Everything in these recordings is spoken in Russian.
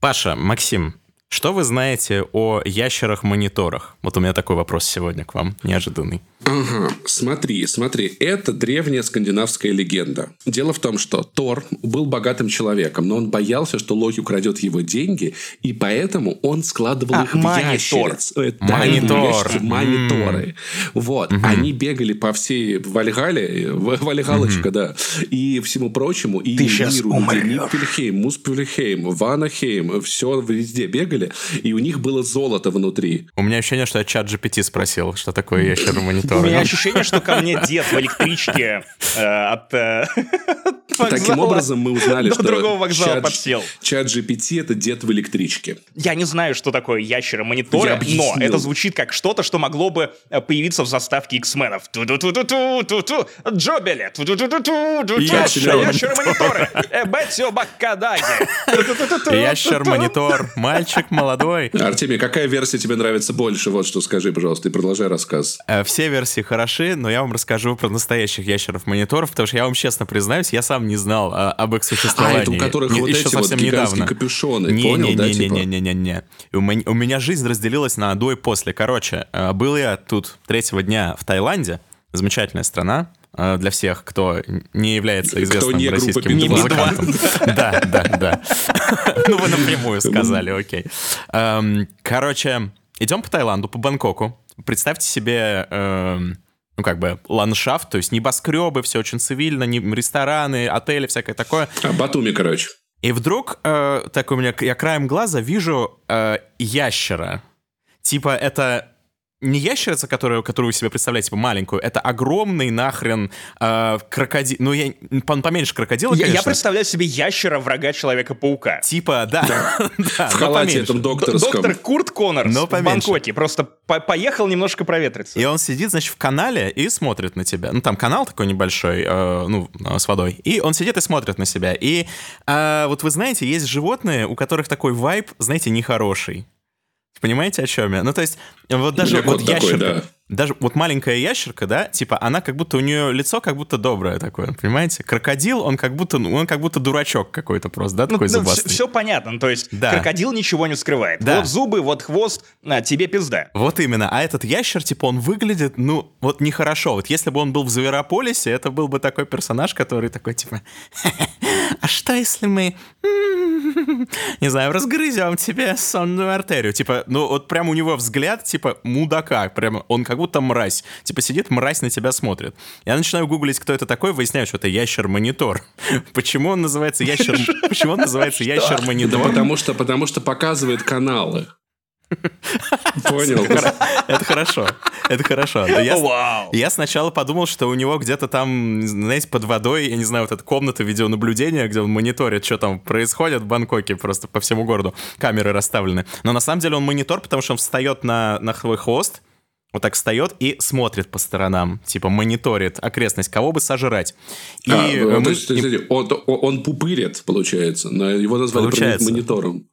Паша, Максим, что вы знаете о ящерах-мониторах? Вот у меня такой вопрос сегодня к вам, неожиданный. Ага, смотри, смотри, это древняя скандинавская легенда. Дело в том, что Тор был богатым человеком, но он боялся, что Локи украдет его деньги, и поэтому он складывал А, их в манитор. ящериц. Э, да, Манитор. ящерицы, Мониторы. Вот. Они бегали по всей Вальгале, э, В- Вальгалочка, да, и всему прочему, и Ты миру. Ниппельхейм, Муспельхейм, Ванахейм, все везде бегали, и у них было золото внутри. У меня ощущение, что я чат GPT спросил, что такое ящер-монитор. У меня ощущение, что ко мне дед в электричке э, от э, от Таким образом, мы узнали, что другого вокзала чат, подсел. чат GPT – это дед в электричке. Я не знаю, что такое ящеры-мониторы, Я объяснил. но это звучит как что-то, что могло бы э, появиться в заставке X-менов. Ту-ду-ту-ту-ту-ту. Ящер. Ящеры-мониторы. Эбетио Баккадаги. Ту-ту-ту-ту-ту. Ящер-монитор, мальчик молодой. Артемий, какая версия тебе нравится больше? Вот что скажи, пожалуйста, и продолжай рассказ. Э, Все версии хороши, но я вам расскажу про настоящих ящеров-мониторов, потому что я вам честно признаюсь, я сам не знал а, об их А, существовании. это у которых вот эти вот совсем гигантские недавно. капюшоны, не, понял, не, да, не, типа? не, не, не, не, не. И У меня, у меня жизнь разделилась на до и после. Короче, э, был я тут третьего дня в Таиланде, замечательная страна, для всех, кто не является Кто известным не группа российским Би-2. музыкантом. Да, да, да. Ну, вы напрямую сказали, окей. Эм, Короче, идем по Таиланду, по Бангкоку. Представьте себе эм, ну, как бы, ландшафт, то есть небоскребы, все очень цивильно, не- рестораны, отели, всякое такое. А, Батуми, короче. И вдруг, э, так у меня, я краем глаза вижу э, ящера. Типа это не ящерица, которую, которую вы себе представляете, типа маленькую, это огромный нахрен э, крокодил. Ну, я пом- поменьше крокодила, Я, я конечно. представляю себе ящера врага Человека-паука. Типа, да. да, В халате этом докторском. Доктор Курт Коннорс Но в поменьше. Бангкоке просто по- поехал немножко проветриться. И он сидит, значит, в канале и смотрит на тебя. Ну, там канал такой небольшой, э, ну, э, с водой. И он сидит и смотрит на себя. И э, вот вы знаете, есть животные, у которых такой вайб, знаете, нехороший. Понимаете, о чем я? Ну, то есть, вот даже меня вот такой, ящерка, да. Даже вот маленькая ящерка, да, типа, она как будто, у нее лицо как будто доброе такое, понимаете? Крокодил, он как будто, ну, он как будто дурачок какой-то просто, да, такой зубастый. все, понятно. Ну, То есть Да. крокодил ничего не скрывает. Да. Вот зубы, вот хвост, а, тебе пизда. Вот именно. А этот ящер, типа, он выглядит, ну, вот нехорошо. Вот если бы он был в Зверополисе, это был бы такой персонаж, который такой, типа, а что если мы, не знаю, разгрызем тебе сонную артерию? Типа, ну, вот прям у него взгляд, типа, мудака. Прям он как будто мразь. Типа, сидит, мразь на тебя смотрит. Я начинаю гуглить, кто это такой, выясняю, что это ящер-монитор. Почему он называется ящер... Почему он называется Да ящер-монитор? потому что, потому что показывает каналы. Понял? Это хорошо. Это хорошо. Я сначала подумал, что у него где-то там, знаете, под водой, я не знаю, вот эта комната видеонаблюдения, где он мониторит, что там происходит в Бангкоке, просто по всему городу. Камеры расставлены. Но на самом деле он монитор, потому что он встает на, на свой хвост, вот так встает и смотрит по сторонам, типа мониторит окрестность, кого бы сожрать. И А, мы- то есть, смотри, он, он пупырит, получается. Но его назвали Получается. монитором.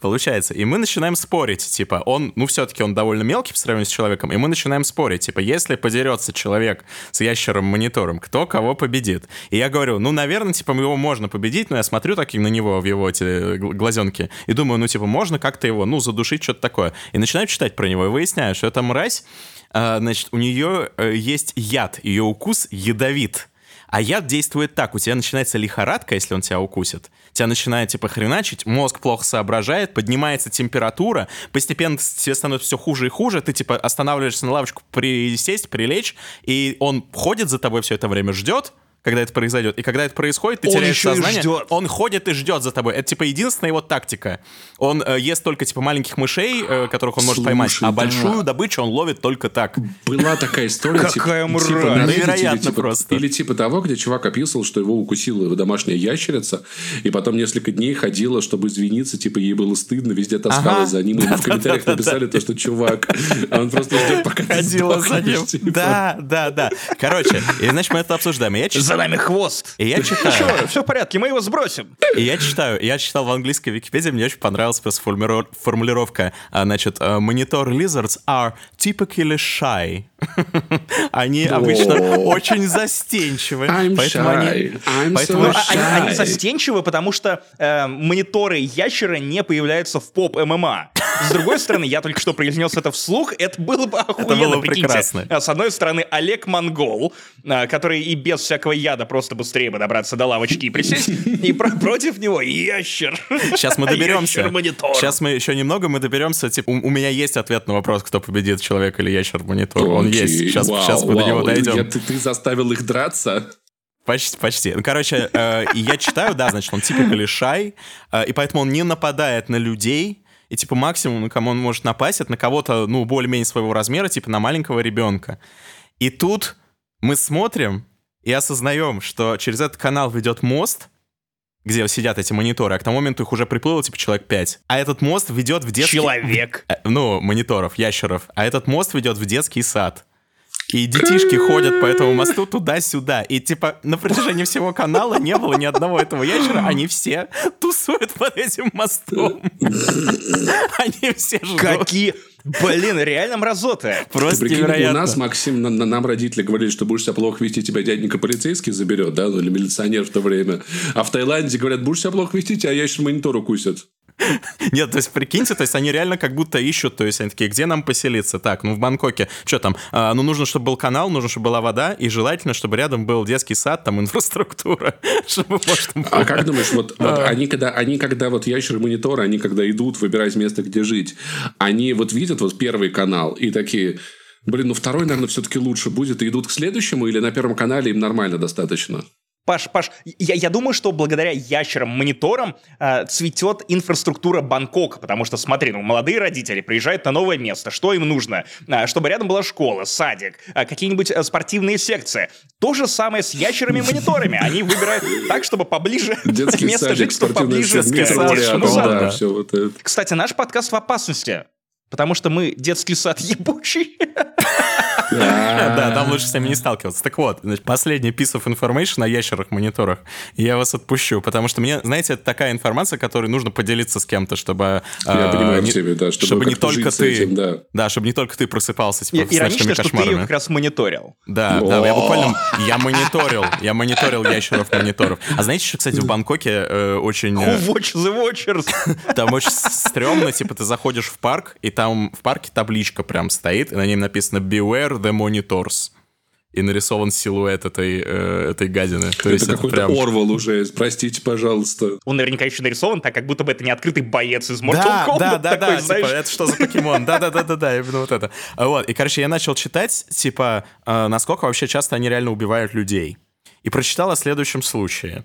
Получается. И мы начинаем спорить, типа, он, ну, все-таки он довольно мелкий по сравнению с человеком, и мы начинаем спорить, типа, если подерется человек с ящером-монитором, кто кого победит? И я говорю, ну, наверное, типа, его можно победить, но я смотрю так и на него, в его эти гл- глазенки, и думаю, ну, типа, можно как-то его, ну, задушить, что-то такое. И начинаю читать про него, и выясняю, что эта мразь, а, значит, у нее э, есть яд, ее укус ядовит. А яд действует так, у тебя начинается лихорадка, если он тебя укусит. Тебя начинает, типа, хреначить, мозг плохо соображает, поднимается температура, постепенно тебе становится все хуже и хуже, ты, типа, останавливаешься на лавочку присесть, прилечь, и он ходит за тобой все это время, ждет, когда это произойдет. И когда это происходит, ты Он теряешь еще и сознание. ждет. Он ходит и ждет за тобой. Это, типа, единственная его тактика. Он э, ест только, типа, маленьких мышей, э, которых он может Слушай, поймать, а да. большую добычу он ловит только так. Была такая история. Какая типа, мразь. Невероятно или, типа, просто. Или типа того, где чувак описывал, что его укусила домашняя ящерица, и потом несколько дней ходила, чтобы извиниться, типа ей было стыдно, везде таскалась за ним, и в комментариях написали то, что чувак, а он просто ждет, пока ты Ходила за ним. типа. Да, да, да. Короче, и значит, мы это обсуждаем. И я читаю, За нами хвост. И я читаю. Ничего, все в порядке, мы его сбросим. И я читаю, я читал в английской Википедии, мне очень понравилась просто формулиров- формулировка. А, Значит, э, монитор lizards are typically shy. Они обычно очень застенчивы. Поэтому они- поэтому- so они, они Shy. застенчивы, потому что э, мониторы ящера не появляются в поп ММА. С другой стороны, я только что произнес это вслух, это было бы охуенно, было бы прикиньте. прекрасно. А, С одной стороны, Олег Монгол, э, который и без всякого яда просто быстрее бы добраться до лавочки и присесть, и про- против него ящер. Сейчас мы доберемся. Ящер-монитор. Сейчас мы еще немного мы доберемся. Типа, у, у меня есть ответ на вопрос, кто победит, человек или ящер монитор. Он есть. Сейчас, вау, сейчас мы до него вау. дойдем. Я- ты, ты заставил их драться? Почти, почти. Ну, короче, э, я читаю, да, значит, он типа лишай, э, и поэтому он не нападает на людей, и типа максимум, на кому он может напасть, это на кого-то, ну, более-менее своего размера, типа на маленького ребенка. И тут мы смотрим и осознаем, что через этот канал ведет мост, где сидят эти мониторы, а к тому моменту их уже приплыло, типа, человек 5. А этот мост ведет в детский... Человек. Э, Ну, мониторов, ящеров. А этот мост ведет в детский сад. И детишки ходят по этому мосту туда-сюда. И типа на протяжении всего канала не было ни одного этого ящера. Они все тусуют под этим мостом. Они все ждут. Какие... Блин, реально мразоты. Ты Просто прикинь, у невероятно. нас, Максим, на- на- нам родители говорили, что будешь себя плохо вести, тебя дяденька полицейский заберет, да, ну или милиционер в то время. А в Таиланде говорят, будешь себя плохо вести, тебя ящер монитор укусит. Нет, то есть прикиньте, то есть они реально как будто ищут, то есть они такие, где нам поселиться? Так, ну в Бангкоке, что там? А, ну нужно, чтобы был канал, нужно, чтобы была вода, и желательно, чтобы рядом был детский сад, там инфраструктура, чтобы можно А было... как думаешь, вот, вот они, когда, они когда вот ящеры мониторы, они когда идут выбирать место, где жить, они вот видят вот первый канал и такие, блин, ну второй, наверное, все-таки лучше будет, и идут к следующему, или на первом канале им нормально достаточно? Паш, Паш, я, я думаю, что благодаря ящерам-мониторам э, цветет инфраструктура Бангкока, потому что, смотри, ну, молодые родители приезжают на новое место, что им нужно? Э, чтобы рядом была школа, садик, э, какие-нибудь э, спортивные секции. То же самое с ящерами-мониторами. Они выбирают так, чтобы поближе Детский место садик, жительства поближе к ну. Кстати, наш подкаст в опасности. Потому что мы детский сад ебучий. Да, там лучше с ними не сталкиваться. Так вот, значит, последний piece of information о ящерах-мониторах. Я вас отпущу, потому что мне, знаете, это такая информация, которой нужно поделиться с кем-то, чтобы... Я э, понимаю тебя, да, чтобы не только ты... да. Чтобы не только ты просыпался, типа, с ночными Иронично, что ты кошмарами. как раз мониторил. Да, да, я буквально, я мониторил, я мониторил ящеров-мониторов. А знаете, что, кстати, в Бангкоке э, очень... э, Who watch the watchers? Там очень стрёмно, типа, ты заходишь в парк, и там в парке табличка прям стоит, и на ней написано «Beware the monitors». И нарисован силуэт этой, э, этой гадины. То есть Это это какой-то прям... Орвал уже, простите, пожалуйста. Он наверняка еще нарисован так, как будто бы это не открытый боец из Mortal Да, Kombat. да, да, такой, да, знаешь. типа, это что за покемон? Да, да, да, да, да, именно вот это. А Вот, и, короче, я начал читать, типа, э, насколько вообще часто они реально убивают людей. И прочитал о следующем случае.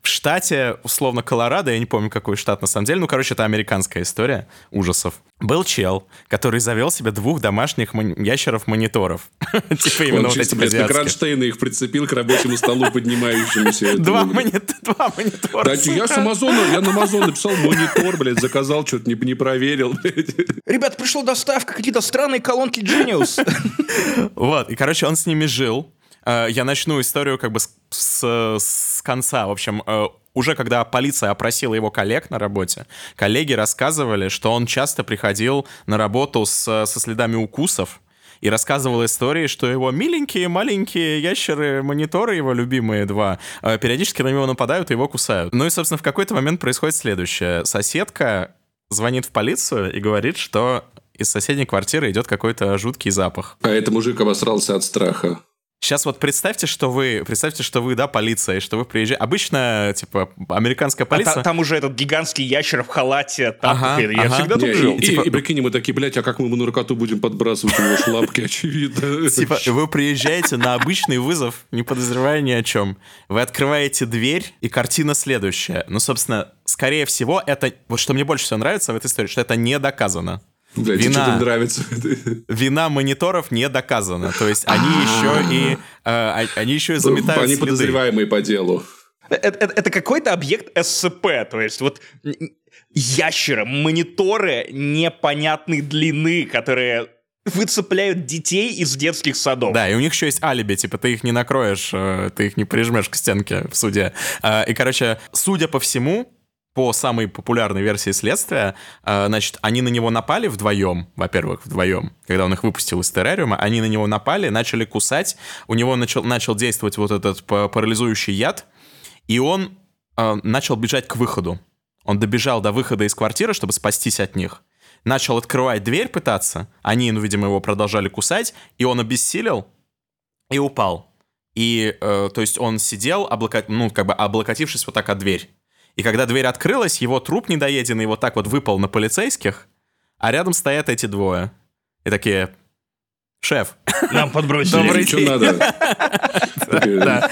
В штате, условно, Колорадо, я не помню, какой штат на самом деле, ну, короче, это американская история ужасов. Был чел, который завел себе двух домашних мон- ящеров-мониторов. Типа именно вот чисто, блядь, как их прицепил к рабочему столу поднимающемуся. Два монитора. Да, я с Амазона, я на Амазон написал монитор, блядь, заказал, что-то не, не проверил. Ребят, пришла доставка, какие-то странные колонки Genius. Вот, и, короче, он с ними жил. Э, Я начну историю как бы с, с- с конца. В общем, э, уже когда полиция опросила его коллег на работе, коллеги рассказывали, что он часто приходил на работу с, со следами укусов, и рассказывал истории, что его миленькие маленькие ящеры-мониторы, его любимые два, э, периодически на него нападают и его кусают. Ну и, собственно, в какой-то момент происходит следующее. Соседка звонит в полицию и говорит, что из соседней квартиры идет какой-то жуткий запах. А это мужик обосрался от страха. Сейчас вот представьте, что вы, представьте, что вы, да, полиция, и что вы приезжаете. Обычно, типа, американская А полиция... та- Там уже этот гигантский ящер в халате. Там, Ага, я ага. всегда тут жил. и, Типа- и, и прикинь, мы такие, блядь, а как мы ему наркоту будем подбрасывать? У него ж лапки, очевидно. Типа, вы приезжаете на обычный вызов, не подозревая ни о чем. Вы открываете дверь, и картина следующая. Ну, собственно, скорее всего, это... Вот что мне больше всего нравится в этой истории, что это не доказано. Блядь, Вина. что-то нравится. Вина мониторов не доказана. То есть они еще и... э, а- они еще и заметают Они следы. подозреваемые по делу. Это, это- это какой-то объект СЦП, то есть вот ящеры, мониторы непонятной длины, которые выцепляют детей из детских садов. Да, и у них еще есть алиби, типа ты их не накроешь, э, ты их не прижмешь к стенке в суде. Э, и, короче, судя по всему, по самой популярной версии следствия, э, значит, они на него напали вдвоем, во-первых, вдвоем, когда он их выпустил из террариума, они на него напали, начали кусать, у него начал, начал действовать вот этот парализующий яд, и он э, начал бежать к выходу. Он добежал до выхода из квартиры, чтобы спастись от них. Начал открывать дверь пытаться, они, ну, видимо, его продолжали кусать, и он обессилел и упал. И, э, то есть, он сидел, облока... ну, как бы облокотившись вот так от дверь. И когда дверь открылась, его труп недоеденный вот так вот выпал на полицейских, а рядом стоят эти двое. И такие, Шеф. Нам подбросили. Добрый Что надо?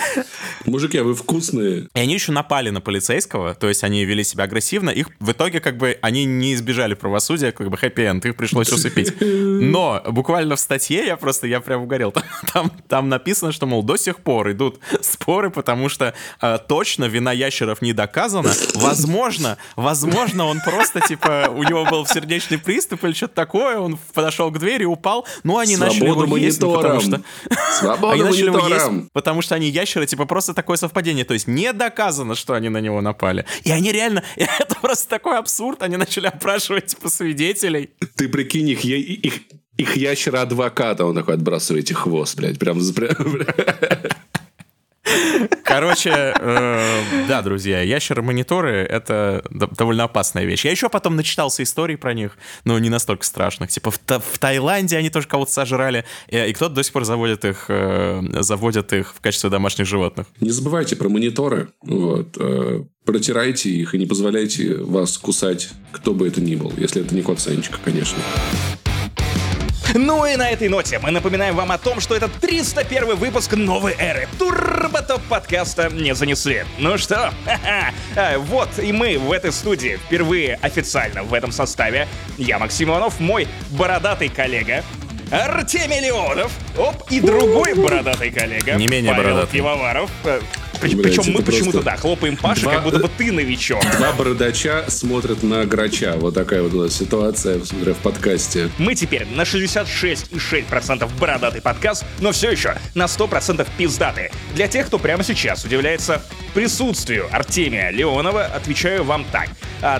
Мужики, а вы вкусные. И они еще напали на полицейского, то есть они вели себя агрессивно. Их в итоге как бы они не избежали правосудия, как бы хэппи-энд, их пришлось усыпить. Но буквально в статье я просто, я прям угорел. Там, там, написано, что, мол, до сих пор идут споры, потому что э, точно вина ящеров не доказана. Возможно, возможно, он просто, типа, у него был сердечный приступ или что-то такое, он подошел к двери, упал. Ну, они начали его есть, потому что... Свобода они начали его есть, потому что они ящеры, типа, просто такое совпадение. То есть не доказано, что они на него напали. И они реально... Это просто такой абсурд. Они начали опрашивать, типа, свидетелей. Ты прикинь, их, их, их ящера-адвоката, он такой, отбрасываете хвост, блядь, прям... прям Короче, э, да, друзья, ящеры-мониторы — это довольно опасная вещь. Я еще потом начитался историй про них, но не настолько страшных. Типа в, в Таиланде они тоже кого-то сожрали, и, и кто-то до сих пор заводит их, э, заводит их в качестве домашних животных. Не забывайте про мониторы. Вот. Э, протирайте их и не позволяйте вас кусать кто бы это ни был, если это не кот Санечка, конечно. Ну и на этой ноте мы напоминаем вам о том, что это 301 выпуск новой эры Турботоп подкаста не занесли. Ну что, а, вот и мы в этой студии впервые официально в этом составе. Я Максим Иванов, мой бородатый коллега, Артемий Леонов, оп, и другой бородатый коллега. Не менее Павел бородатый. Пивоваров. Причем Блядь, мы почему-то, да, хлопаем Паше, два, как будто бы ты новичок. Два бородача смотрят на грача. Вот такая вот у нас ситуация, смотря в подкасте. Мы теперь на 66,6% бородатый подкаст, но все еще на 100% пиздатый. Для тех, кто прямо сейчас удивляется присутствию Артемия Леонова, отвечаю вам так.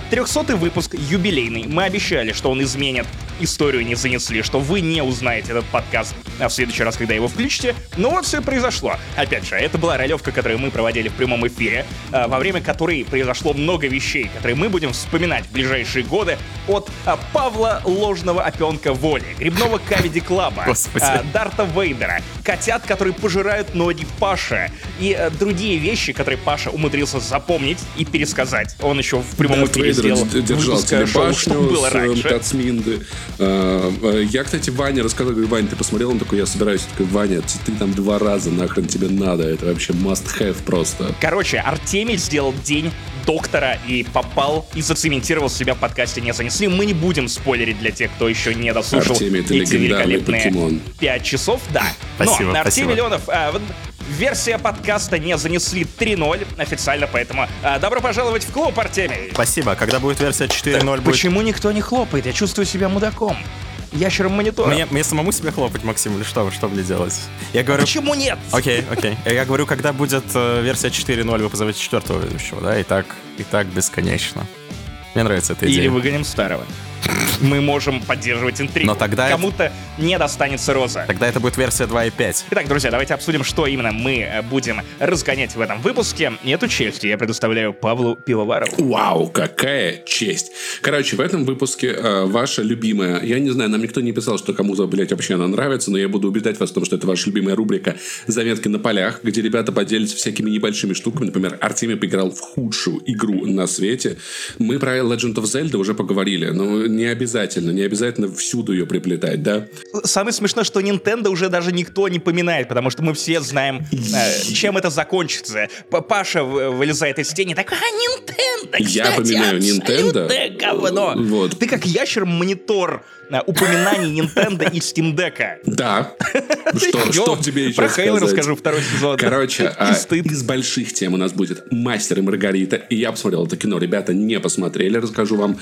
300 а, выпуск юбилейный. Мы обещали, что он изменит историю не занесли, что вы не узнаете этот подкаст в следующий раз, когда его включите. Но вот все произошло. Опять же, это была ролевка, которую мы проводили в прямом эфире, а, во время которой произошло много вещей, которые мы будем вспоминать в ближайшие годы от а, Павла Ложного Опенка Воли, Грибного Камеди Клаба, а, Дарта Вейдера, котят, которые пожирают ноги Паша и другие вещи, которые Паша умудрился запомнить и пересказать. Он еще в прямом Дарт эфире Вейдер сделал держал шоу, что было раньше. Я, кстати, Ваня рассказал, говорю, Ваня, ты посмотрел? Он такой, я собираюсь. Такой, Ваня, ты там два раза, нахрен тебе надо. Это вообще must have просто. Короче, Артемий сделал день доктора и попал и зацементировал себя в подкасте «Не занесли». Мы не будем спойлерить для тех, кто еще не дослушал Артемий, эти великолепные покемон. 5 часов. Да. Спасибо, Но Артемий Леонов, а, версия подкаста «Не занесли» 3.0 официально, поэтому а, добро пожаловать в клуб, Артемий. Спасибо. Когда будет версия 4.0 будет... Почему никто не хлопает? Я чувствую себя мудаком ящером монитора. Мне, мне самому себе хлопать, Максим, или что, что мне делать? Я говорю... Почему нет? Окей, окей. Я говорю, когда будет э, версия 4.0, вы позовете четвертого ведущего, да? И так, и так бесконечно. Мне нравится эта идея. Или выгоним старого мы можем поддерживать интригу. Но тогда Кому-то не достанется роза. Тогда это будет версия 2.5. Итак, друзья, давайте обсудим, что именно мы э, будем разгонять в этом выпуске. И эту честь я предоставляю Павлу Пивоварову. Вау, какая честь. Короче, в этом выпуске э, ваша любимая, я не знаю, нам никто не писал, что кому-то, блядь, вообще она нравится, но я буду убеждать вас в том, что это ваша любимая рубрика «Заметки на полях», где ребята поделятся всякими небольшими штуками. Например, Артемий поиграл в худшую игру на свете. Мы про Legend of Zelda уже поговорили, но не обязательно, не обязательно всюду ее приплетать, да? Самое смешное, что Nintendo уже даже никто не поминает, потому что мы все знаем, э, чем это закончится. Паша вылезает из тени, так, а, Nintendo, Я поминаю Nintendo. говно. Вот. Ты как ящер-монитор э, упоминаний Nintendo и Steam Deck. Да. Что, что тебе еще Про Хейл расскажу второй сезон. Короче, а, из больших тем у нас будет «Мастер и Маргарита». И я посмотрел это кино. Ребята не посмотрели, расскажу вам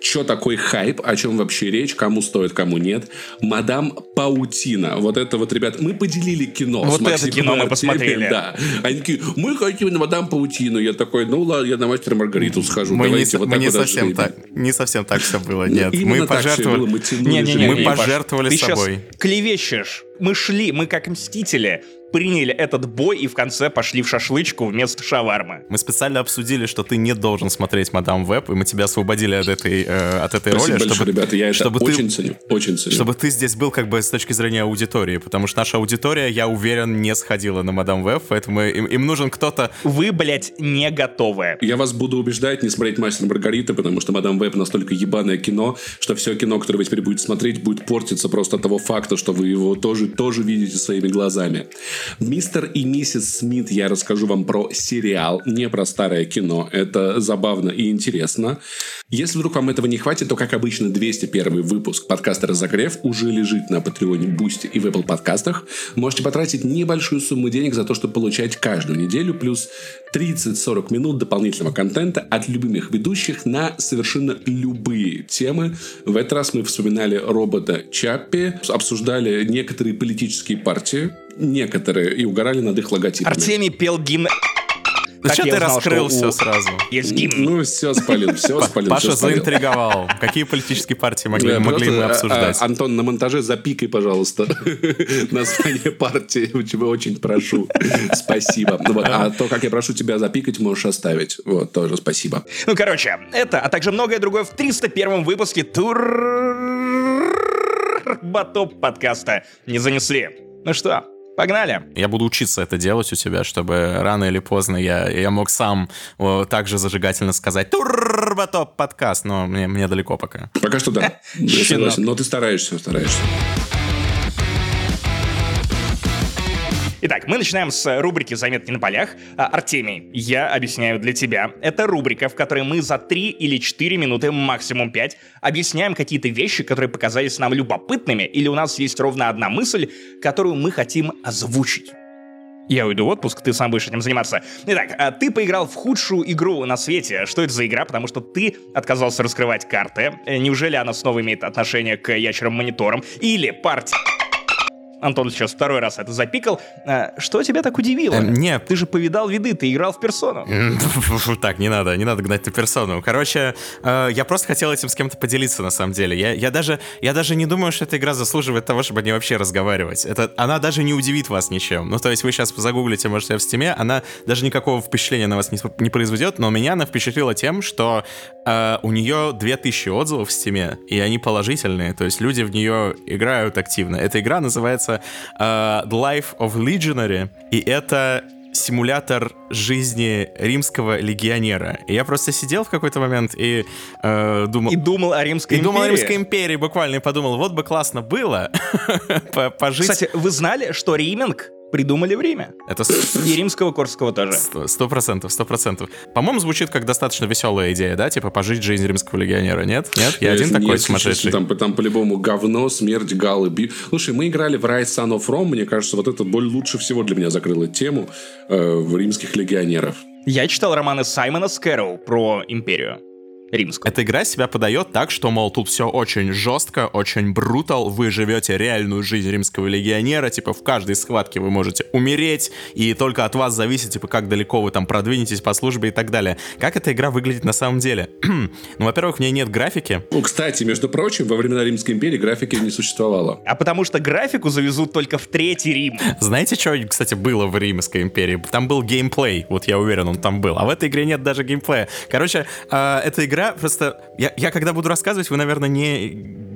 что такой хайп, о чем вообще речь, кому стоит, кому нет. Мадам Паутина. Вот это вот, ребят, мы поделили кино. Вот это кино мы посмотрели. Да. Они такие, мы хотим на Мадам Паутину. Я такой, ну ладно, я на Мастер Маргариту схожу. Мы, Давайте не, вот мы не, вот совсем так, не совсем так все было, нет. Именно мы пожертвовали, было, мы тянули Не-не-не, мы же. Паш, пожертвовали ты собой. клевещешь. Мы шли, мы как мстители приняли этот бой и в конце пошли в шашлычку вместо шавармы. Мы специально обсудили, что ты не должен смотреть Мадам Веб, и мы тебя освободили от этой, э, от этой Спасибо роли, большое, чтобы, ребята, я это чтобы очень ты, ценю, очень ценю. чтобы ты здесь был как бы с точки зрения аудитории, потому что наша аудитория, я уверен, не сходила на Мадам Веб, поэтому им, им нужен кто-то... Вы, блядь, не готовы. Я вас буду убеждать не смотреть «Мастер Маргарита», потому что «Мадам Веб» настолько ебаное кино, что все кино, которое вы теперь будете смотреть, будет портиться просто от того факта, что вы его тоже, тоже видите своими глазами. «Мистер и миссис Смит» я расскажу вам про сериал, не про старое кино. Это забавно и интересно. Если вдруг вам этого не хватит, то, как обычно, 201 выпуск подкаста «Разогрев» уже лежит на Патреоне, Бусти и в Apple подкастах. Можете потратить небольшую сумму денег за то, чтобы получать каждую неделю плюс 30-40 минут дополнительного контента от любимых ведущих на совершенно любые темы. В этот раз мы вспоминали робота Чаппи, обсуждали некоторые политические партии, некоторые, и угорали над их логотипами. Артемий пел гимн... Зачем я ты узнал, раскрыл что все сразу? Есть гимн. Ну, все спалил, все спалил. Паша спалил. заинтриговал. Какие политические партии могли, Да, могли просто, мы а, обсуждать? а, Антон, на монтаже запикай, пожалуйста, название партии. Тебя очень прошу. Спасибо. Ну вот, А то, как я прошу тебя запикать, можешь оставить. Вот, тоже спасибо. Ну, короче, это, а также многое другое в 301 выпуске Турботоп подкаста не занесли. Ну что, погнали. Я буду учиться это делать у тебя, чтобы рано или поздно я, я мог сам э, также зажигательно сказать «Турботоп подкаст», но мне, мне далеко пока. Пока что да. Я согласен. Но ты стараешься, стараешься. Итак, мы начинаем с рубрики «Заметки на полях». А, Артемий, я объясняю для тебя. Это рубрика, в которой мы за 3 или 4 минуты, максимум 5, объясняем какие-то вещи, которые показались нам любопытными, или у нас есть ровно одна мысль, которую мы хотим озвучить. Я уйду в отпуск, ты сам будешь этим заниматься. Итак, а ты поиграл в худшую игру на свете. Что это за игра? Потому что ты отказался раскрывать карты. Э, Неужели она снова имеет отношение к ящерам-мониторам? Или партия? Антон сейчас второй раз это запикал. А, Что тебя так удивило? Эм, нет. Ты же повидал виды, ты играл в персону. Так, не надо, не надо гнать на персону. Короче, э, я просто хотел этим с кем-то поделиться, на самом деле. Я, я, даже, я даже не думаю, что эта игра заслуживает того, чтобы не вообще разговаривать. Это, она даже не удивит вас ничем. Ну, то есть вы сейчас загуглите, может, в стиме, она даже никакого впечатления на вас не, не произведет, но меня она впечатлила тем, что э, у нее 2000 отзывов в стиме, и они положительные, то есть люди в нее играют активно. Эта игра называется э, The Life of Legionary, и это симулятор жизни римского легионера. И я просто сидел в какой-то момент и э, думал... И думал о Римской и думал о империи. Римской империи буквально и подумал, вот бы классно было по- пожить. Кстати, вы знали, что риминг придумали в Риме? Это с- И римского Корского тоже. сто процентов, сто процентов. По-моему, звучит как достаточно веселая идея, да? Типа пожить жизнь римского легионера, нет? Нет? Я один Если- такой если сумасшедший. Там, там по-любому говно, смерть, галы, би. Слушай, мы играли в Rise Son of Rome. Мне кажется, вот это боль лучше всего для меня закрыла тему э, в римских легионеров. Я читал романы Саймона Скэроу про империю римскую. Эта игра себя подает так, что, мол, тут все очень жестко, очень брутал, вы живете реальную жизнь римского легионера, типа в каждой схватке вы можете умереть, и только от вас зависит, типа, как далеко вы там продвинетесь по службе и так далее. Как эта игра выглядит на самом деле? ну, во-первых, в ней нет графики, Ну, кстати, между прочим, во времена Римской империи графики не существовало. А потому что графику завезут только в Третий Рим. Знаете, что, кстати, было в Римской империи? Там был геймплей, вот я уверен, он там был. А в этой игре нет даже геймплея. Короче, э, эта игра просто... Я, я когда буду рассказывать, вы, наверное, не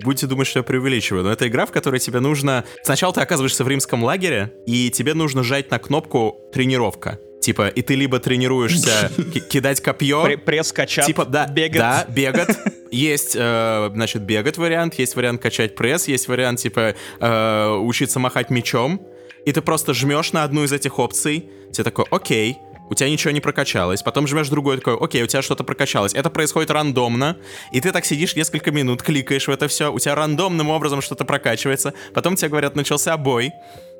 будете думать, что я преувеличиваю, но это игра, в которой тебе нужно... Сначала ты оказываешься в римском лагере, и тебе нужно жать на кнопку «Тренировка». Типа, и ты либо тренируешься ки- кидать копье, Пре- Пресс-качап, Типа, да, бегать. да, бегать. Есть, э, значит, бегать вариант, есть вариант качать пресс, есть вариант, типа, э, учиться махать мечом. И ты просто жмешь на одну из этих опций, тебе такой, окей, у тебя ничего не прокачалось, потом жмешь другой, такой, окей, у тебя что-то прокачалось. Это происходит рандомно, и ты так сидишь несколько минут, кликаешь в это все, у тебя рандомным образом что-то прокачивается, потом тебе говорят, начался бой,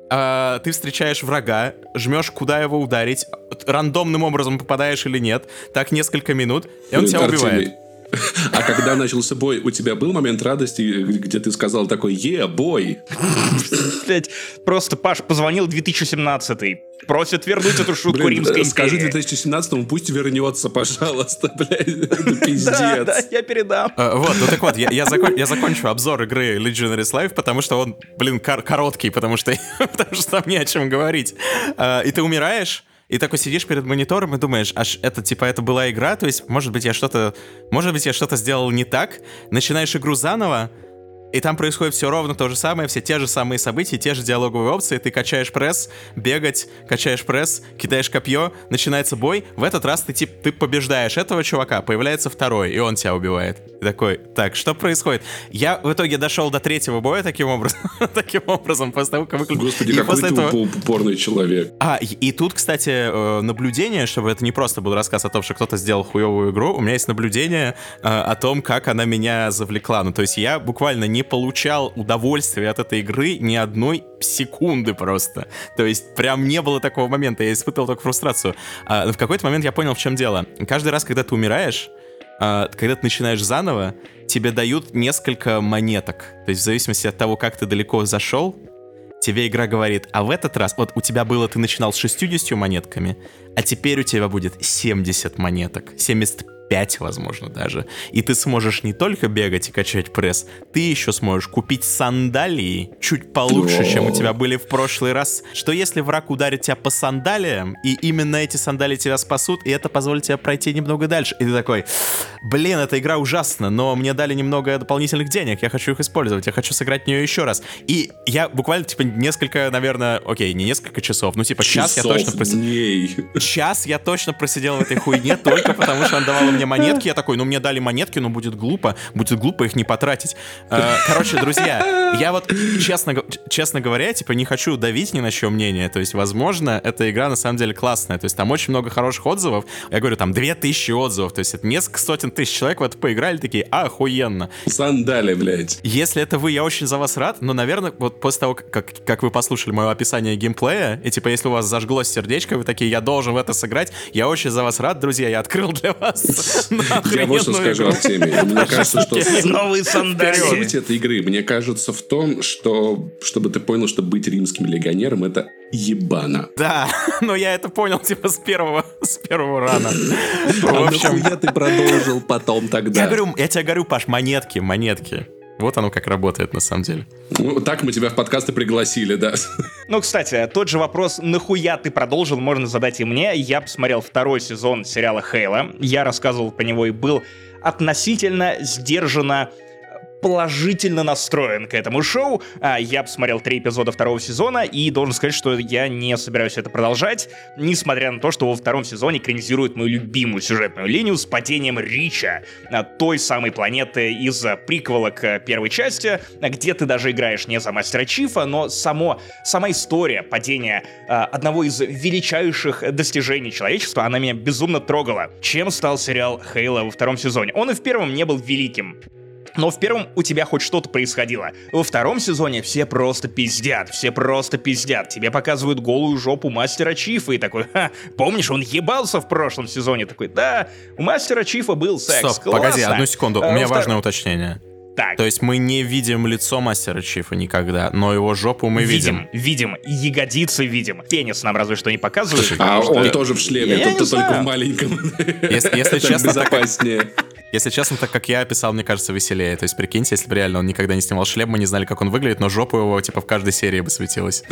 а, ты встречаешь врага, жмешь, куда его ударить, рандомным образом попадаешь или нет, так несколько минут, и он тебя Артемий, убивает. А когда начался бой, у тебя был момент радости, где ты сказал такой «Е, бой!» Блять, просто Паш позвонил 2017 просит вернуть эту шутку Блин, Римской Скажи империи. 2017-му, пусть вернется, пожалуйста, блядь. Пиздец. Да, да, я передам. Э, Вот, ну так вот, я, я, закон- я закончу обзор игры Legionaries Life, потому что он, блин, кор- короткий, потому что, потому что там не о чем говорить. Э, И ты умираешь, и такой сидишь перед монитором и думаешь, аж это типа это была игра, то есть, может быть, я что-то, может быть, я что-то сделал не так. Начинаешь игру заново, и там происходит все ровно то же самое, все те же самые события, те же диалоговые опции. Ты качаешь пресс, бегать, качаешь пресс, кидаешь копье, начинается бой. В этот раз ты, тип, ты побеждаешь этого чувака, появляется второй, и он тебя убивает. И такой, так, что происходит? Я в итоге дошел до третьего боя таким образом, таким образом, после того, как выключил. Господи, И какой после ты этого- упо- упорный человек. а, и, и тут, кстати, э, наблюдение, чтобы это не просто был рассказ о том, что кто-то сделал хуевую игру, у меня есть наблюдение э, о том, как она меня завлекла. Ну, то есть я буквально не получал удовольствия от этой игры ни одной секунды просто. То есть прям не было такого момента, я испытывал только фрустрацию. А в какой-то момент я понял, в чем дело. Каждый раз, когда ты умираешь, а, когда ты начинаешь заново, тебе дают несколько монеток. То есть в зависимости от того, как ты далеко зашел, тебе игра говорит, а в этот раз, вот у тебя было, ты начинал с 60 монетками, а теперь у тебя будет 70 монеток, 75, возможно, даже. И ты сможешь не только бегать и качать пресс, ты еще сможешь купить сандалии чуть получше, чем у тебя были в прошлый раз. Что если враг ударит тебя по сандалиям, и именно эти сандалии тебя спасут, и это позволит тебе пройти немного дальше. И ты такой, блин, эта игра ужасна, но мне дали немного дополнительных денег, я хочу их использовать, я хочу сыграть в нее еще раз. И я буквально, типа, несколько, наверное, окей, не несколько часов, ну, типа, час я точно просидел. Час я точно просидел в этой хуйне только потому, что она давала мне монетки. Я такой, ну мне дали монетки, но будет глупо, будет глупо их не потратить. Э, Короче, друзья, я вот честно, честно говоря, типа не хочу давить ни на чье мнение. То есть, возможно, эта игра на самом деле классная. То есть там очень много хороших отзывов. Я говорю, там 2000 отзывов. То есть это несколько сотен тысяч человек в это поиграли, такие, охуенно. Сандали, блядь. Если это вы, я очень за вас рад, но, наверное, вот после того, как, как вы послушали мое описание геймплея, и типа, если у вас зажглось сердечко, вы такие, я должен в это сыграть, я очень за вас рад, друзья, я открыл для вас Я вот что скажу. Артемий. Мне кажется, что Новые сандалии. суть этой игры, мне кажется, в том, что, чтобы ты понял, что быть римским легионером — это ебано. Да, но я это понял, типа, с первого, с первого рана. В А общем, нахуя ты продолжил потом тогда? я говорю, я тебе говорю, Паш, монетки, монетки. Вот оно как работает на самом деле. Ну, так мы тебя в подкасты пригласили, да. Ну, кстати, тот же вопрос, нахуя ты продолжил, можно задать и мне. Я посмотрел второй сезон сериала Хейла. Я рассказывал про него и был относительно сдержанно положительно настроен к этому шоу. А, Я посмотрел три эпизода второго сезона и должен сказать, что я не собираюсь это продолжать, несмотря на то, что во втором сезоне экранизирует мою любимую сюжетную линию с падением Рича, а, той самой планеты из а, приквела к первой части, где ты даже играешь не за Мастера Чифа, но само, сама история падения одного из величайших достижений человечества, она меня безумно трогала. Чем стал сериал Хейла во втором сезоне? Он и в первом не был великим. Но в первом у тебя хоть что-то происходило. Во втором сезоне все просто пиздят, все просто пиздят. Тебе показывают голую жопу мастера Чифа и такой, ха, помнишь, он ебался в прошлом сезоне? Такой, да, у мастера Чифа был секс, Стоп, погоди, классно». одну секунду, у А, меня втор- важное уточнение. Так, То есть мы не видим лицо мастера Чифа никогда, но его жопу мы видим. видим, видим, ягодицы видим. Пенис нам разве что не показывают. А потому что- он тоже в шлеме, не только в маленьком. Если- если Так честно, так- безопаснее. Если честно, так как я описал, мне кажется, веселее. То есть, прикиньте, если бы реально он никогда не снимал шлем, мы не знали, как он выглядит, но жопа его, типа, в каждой серии бы светилась.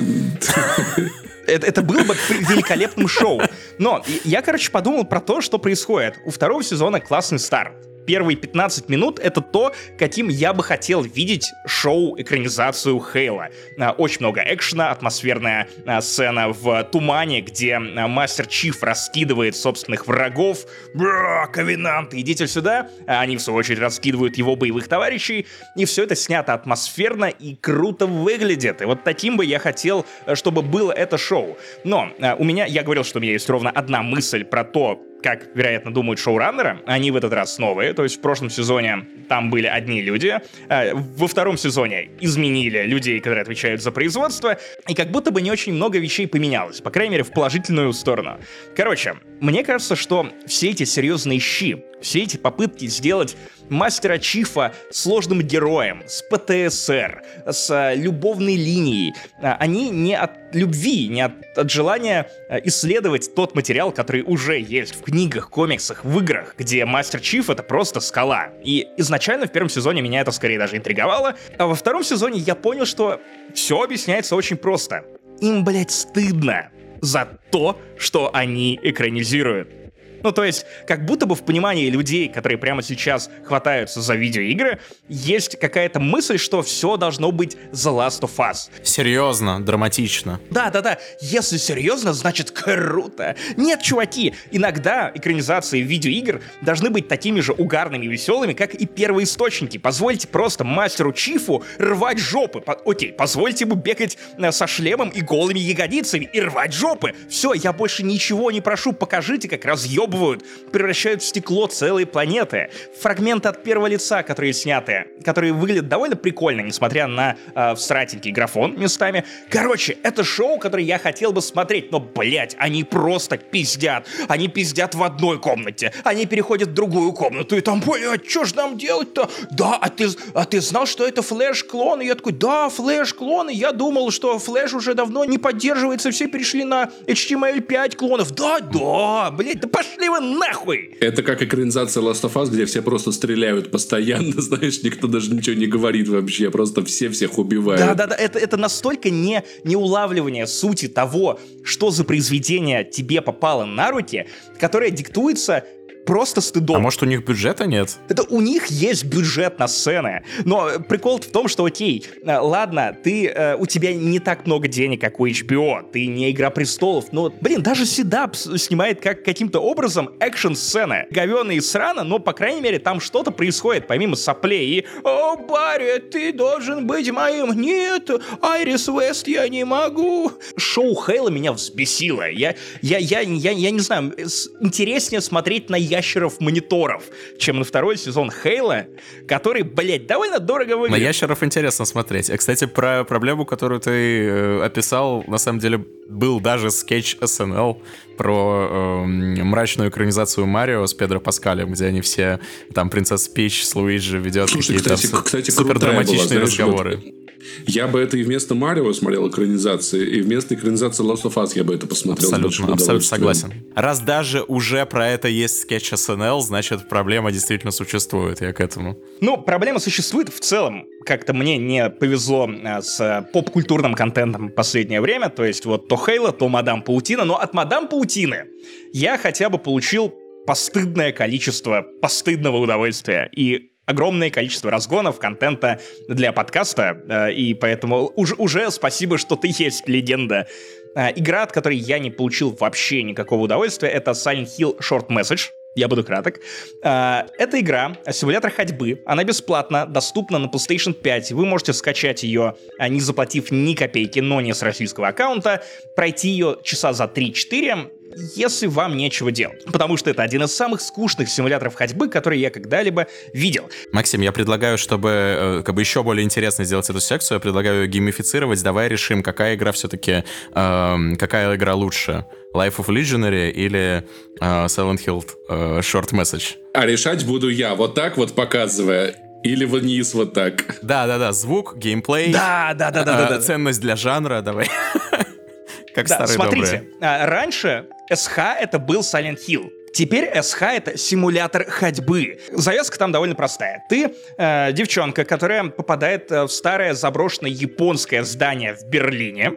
это, это было бы великолепным шоу. Но я, короче, подумал про то, что происходит. У второго сезона классный старт. Первые 15 минут — это то, каким я бы хотел видеть шоу-экранизацию Хейла. А, Очень много экшена, атмосферная а, сцена в тумане, где а, мастер Чиф раскидывает собственных врагов. Бра, ковенанты, идите сюда. Они, в свою очередь, раскидывают его боевых товарищей. И все это снято атмосферно и круто выглядит. И вот таким бы я хотел, э, чтобы было это шоу. Но у меня, я говорил, что у меня есть ровно одна мысль про то, как, вероятно, думают шоураннеры, они в этот раз новые, то есть в прошлом сезоне там были одни люди, э, во втором сезоне изменили людей, которые отвечают за производство, и как будто бы не очень много вещей поменялось, по крайней мере, в положительную сторону. Короче, мне кажется, что все эти серьезные щи, все эти попытки сделать мастера Чифа сложным героем, с ПТСР, с а, любовной линией, а, они не от любви, не от, от желания а, исследовать тот материал, который уже есть в книгах, комиксах, в играх, где мастер Чиф это просто скала. И изначально в первом сезоне меня это скорее даже интриговало, а во втором сезоне я понял, что все объясняется очень просто. Им, блядь, стыдно за то, что они экранизируют. Ну, то есть, как будто бы в понимании людей, которые прямо сейчас хватаются за видеоигры, есть какая-то мысль, что все должно быть The Last of Us. Серьезно, драматично. Да-да-да, если серьезно, значит круто. Нет, чуваки, иногда экранизации видеоигр должны быть такими же угарными и веселыми, как и первые источники. Позвольте просто мастеру Чифу рвать жопы. По окей, позвольте ему бегать э, со шлемом и голыми ягодицами и рвать жопы. Все, я больше ничего не прошу, покажите, как разъеб разъебывают, превращают в стекло целые планеты. Фрагменты от первого лица, которые сняты, которые выглядят довольно прикольно, несмотря на э, всратенький графон местами. Короче, это шоу, которое я хотел бы смотреть, но, блять, они просто пиздят. Они пиздят в одной комнате, они переходят в другую комнату, и там, блять, что ж нам делать-то? Да, а ты, а ты знал, что это флеш-клон? И я такой, да, флеш-клон, и я думал, что флеш уже давно не поддерживается, все перешли на HTML5 клонов. Да, да, блять, да пошли пошли вы нахуй! Это как экранизация Last of Us, где все просто стреляют постоянно, знаешь, никто даже ничего не говорит вообще, просто все всех убивают. Да-да-да, это, это настолько не, не улавливание сути того, что за произведение тебе попало на руки, которое диктуется просто стыдом. А может у них бюджета нет? Это у них есть бюджет на сцены. Но прикол в том, что окей, э, ладно, ты, э, у тебя не так много денег, как у HBO, ты не Игра Престолов, но, блин, даже Седап снимает как каким-то образом экшн-сцены. Говёно и срано, но, по крайней мере, там что-то происходит, помимо соплей и «О, Барри, ты должен быть моим!» «Нет, Айрис Вест, я не могу!» Шоу Хейла меня взбесило. Я, я, я, я, я не знаю, интереснее смотреть на ящеров-мониторов, чем на второй сезон Хейла, который, блядь, довольно дорого выглядит. На ящеров интересно смотреть. А, кстати, про проблему, которую ты э, описал, на самом деле был даже скетч SNL про э, мрачную экранизацию Марио с Педро Паскалем, где они все, там, принцесса Пич с Луиджи ведет какие-то супер драматичные разговоры. Вот я бы это и вместо Марио смотрел экранизации, и вместо экранизации Last of Us я бы это посмотрел. Абсолютно, абсолютно согласен. Раз даже уже про это есть скетч СНЛ, значит, проблема действительно существует, я к этому. Ну, проблема существует в целом. Как-то мне не повезло а, с поп-культурным контентом в последнее время, то есть вот то Хейла, то Мадам Паутина, но от Мадам Паутины я хотя бы получил постыдное количество постыдного удовольствия. И огромное количество разгонов, контента для подкаста, э, и поэтому уже, уже спасибо, что ты есть, легенда. Э, игра, от которой я не получил вообще никакого удовольствия, это Silent Hill Short Message. Я буду краток. Э, это игра, симулятор ходьбы. Она бесплатна, доступна на PlayStation 5. Вы можете скачать ее, не заплатив ни копейки, но не с российского аккаунта. Пройти ее часа за 3-4 если вам нечего делать. Потому что это один из самых скучных симуляторов ходьбы, которые я когда-либо видел. Максим, я предлагаю, чтобы э, как бы еще более интересно сделать эту секцию, я предлагаю геймифицировать. Давай решим, какая игра все-таки, э, какая игра лучше. Life of Legionary или э, Silent Hill э, Short Message? А решать буду я, вот так вот показывая. Или вниз вот так. Да-да-да, звук, геймплей. Да-да-да-да. Э, ценность для жанра, давай. Как да, старые смотрите, добрые. раньше СХ это был Silent Hill. Теперь СХ — это симулятор ходьбы. Завязка там довольно простая. Ты э, девчонка, которая попадает э, в старое заброшенное японское здание в Берлине,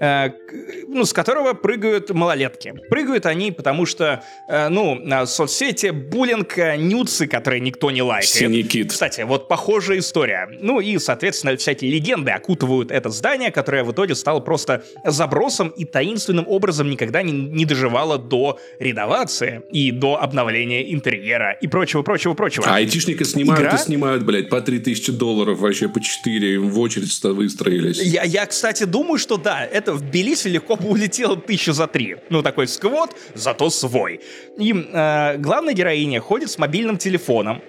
э, ну, с которого прыгают малолетки. Прыгают они, потому что, э, ну, на соцсети буллинг, э, нюцы, которые никто не лайкает. Синий Кстати, вот похожая история. Ну и, соответственно, всякие легенды окутывают это здание, которое в итоге стало просто забросом и таинственным образом никогда не, не доживало до редовации и до обновления интерьера и прочего-прочего-прочего. А айтишники снимают Игра... и снимают, блядь, по 3000 долларов, вообще по 4, в очередь выстроились. Я, я, кстати, думаю, что да, это в Тбилиси легко бы улетело тысячу за три. Ну, такой сквот, зато свой. И э, главная героиня ходит с мобильным телефоном,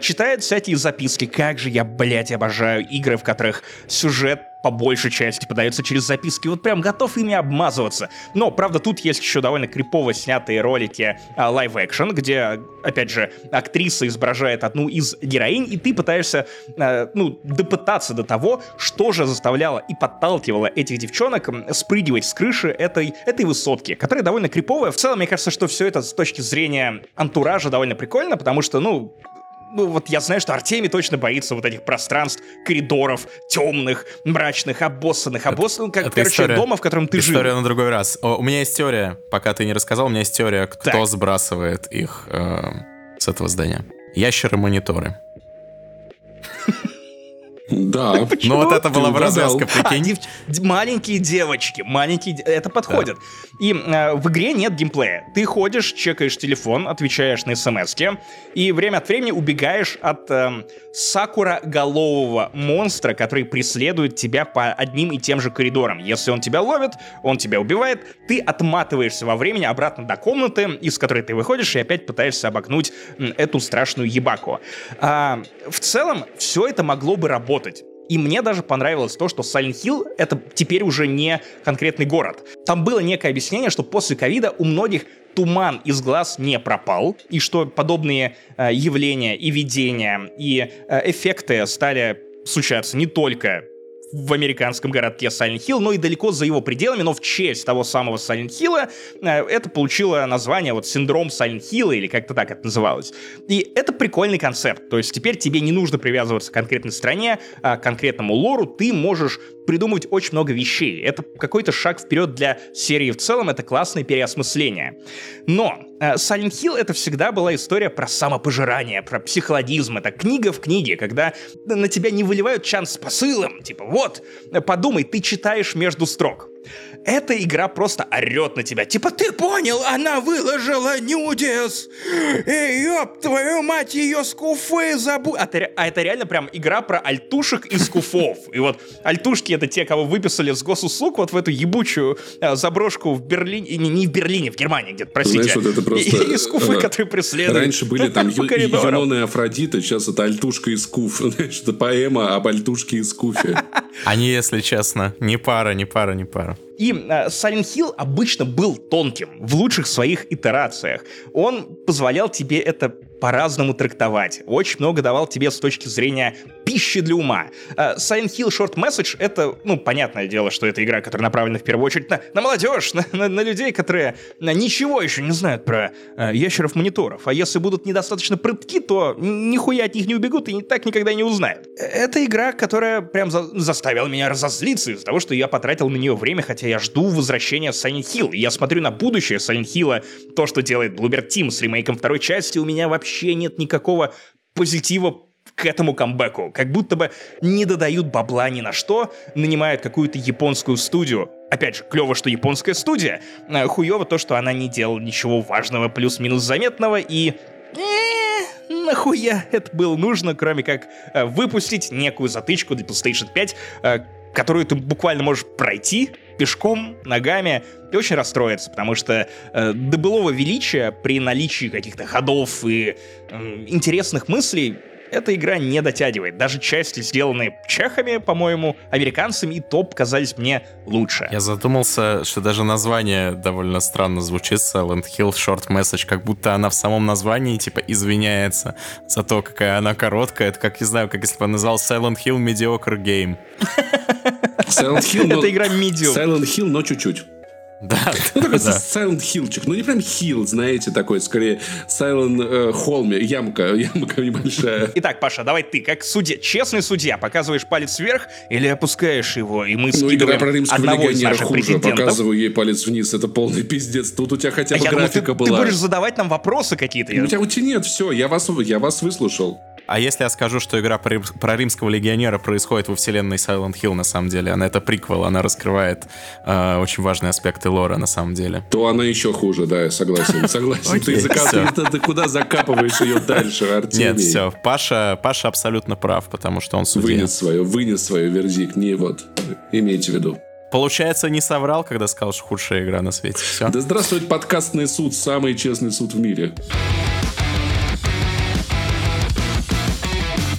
читает всякие записки. Как же я, блядь, обожаю игры, в которых сюжет по большей части подается через записки. Вот прям готов ими обмазываться. Но, правда, тут есть еще довольно крипово снятые ролики live-action, а, где, опять же, актриса изображает одну из героинь, и ты пытаешься, а, ну, допытаться до того, что же заставляло и подталкивало этих девчонок спрыгивать с крыши этой, этой высотки, которая довольно криповая. В целом, мне кажется, что все это с точки зрения антуража довольно прикольно, потому что, ну, ну вот я знаю, что Артемий точно боится вот этих пространств, коридоров, темных, мрачных, обоссанных, обоссанных, как, это короче, история, дома, в котором ты жил. История на другой раз. О, у меня есть теория, пока ты не рассказал, у меня есть теория, кто так. сбрасывает их э, с этого здания. Ящеры-мониторы. Да. Ну вот это была бы развязка, прикинь. А, маленькие девочки, маленькие... Это подходит. И э, в игре нет геймплея. Ты ходишь, чекаешь телефон, отвечаешь на смс и время от времени убегаешь от э, сакура-голового монстра, который преследует тебя по одним и тем же коридорам. Если он тебя ловит, он тебя убивает, ты отматываешься во времени обратно до комнаты, из которой ты выходишь, и опять пытаешься обогнуть эту страшную ебаку. А, в целом, все это могло бы работать. И мне даже понравилось то, что Silent Hill — это теперь уже не конкретный город. Там было некое объяснение, что после ковида у многих туман из глаз не пропал, и что подобные э, явления и видения, и э, эффекты стали случаться не только в американском городке Silent Hill, но и далеко за его пределами, но в честь того самого Silent Hill э, это получило название вот синдром Silent Hill или как-то так это называлось. И это прикольный концепт, то есть теперь тебе не нужно привязываться к конкретной стране, а к конкретному лору, ты можешь придумывать очень много вещей. Это какой-то шаг вперед для серии в целом, это классное переосмысление. Но э, Silent Hill это всегда была история про самопожирание, про психологизм. Это книга в книге, когда на тебя не выливают чан с посылом. Типа, вот, подумай, ты читаешь между строк эта игра просто орет на тебя. Типа, ты понял, она выложила нюдис. Эй, ёб твою мать, ее скуфы забудь. А, а это реально прям игра про альтушек и скуфов. И вот альтушки это те, кого выписали с госуслуг вот в эту ебучую а, заброшку в Берлине, не, не в Берлине, в Германии где-то, простите. Знаешь, вот это просто... И, и скуфы, которые преследуют. Раньше были там Юнона и Афродита, сейчас это альтушка и скуф. Знаешь, это поэма об альтушке и скуфе. Они, если честно, не пара, не пара, не пара. И э, Silent Hill обычно был тонким в лучших своих итерациях. Он позволял тебе это по-разному трактовать. Очень много давал тебе с точки зрения пищи для ума. Uh, Silent Hill Short Message — это, ну, понятное дело, что это игра, которая направлена в первую очередь на, на молодежь, на, на, на людей, которые на, ничего еще не знают про uh, ящеров-мониторов. А если будут недостаточно прытки, то нихуя от них не убегут и так никогда не узнают. Это игра, которая прям за заставила меня разозлиться из-за того, что я потратил на нее время, хотя я жду возвращения Silent Hill. И я смотрю на будущее Silent Hill, то, что делает Bloober Team с ремейком второй части, у меня вообще вообще нет никакого позитива к этому камбэку. Как будто бы не додают бабла ни на что, нанимают какую-то японскую студию. Опять же, клево, что японская студия. А хуево то, что она не делала ничего важного, плюс-минус заметного, и... Э, нахуя это было нужно, кроме как э, выпустить некую затычку для PlayStation 5, э, которую ты буквально можешь пройти пешком, ногами, и очень расстроиться, потому что э, до былого величия при наличии каких-то ходов и э, интересных мыслей эта игра не дотягивает. Даже части, сделанные чехами, по-моему, американцами, и топ казались мне лучше. Я задумался, что даже название довольно странно звучит, Silent Hill Short Message, как будто она в самом названии, типа, извиняется за то, какая она короткая. Это как, не знаю, как если бы она назвал Silent Hill Mediocre Game. Silent Hill, но... Это игра Medium. Silent Hill, но чуть-чуть. Да. Ну, такой да. Silent Hillчик. Ну, не прям хил, знаете, такой, скорее, Silent э, Холме, ямка, ямка небольшая. Итак, Паша, давай ты, как судья, честный судья, показываешь палец вверх или опускаешь его, и мы ну, скидываем про одного из наших хуже. Показываю ей палец вниз, это полный пиздец. Тут у тебя хотя бы а графика думал, ты, была. Ты будешь задавать нам вопросы какие-то. У тебя, у тебя нет, все, я вас, я вас выслушал. А если я скажу, что игра про, про римского легионера происходит во вселенной Silent Hill, на самом деле, она это приквел, она раскрывает э, очень важные аспекты лора, на самом деле. То она еще хуже, да, я согласен. Согласен. Ты, закап... ты куда закапываешь ее дальше, Артемий? Нет, все, Паша, Паша абсолютно прав, потому что он судья. Вынес свое, вынес свое вердикт, не вот, имейте в виду. Получается, не соврал, когда сказал, что худшая игра на свете. Все. Да здравствует подкастный суд, самый честный суд в мире.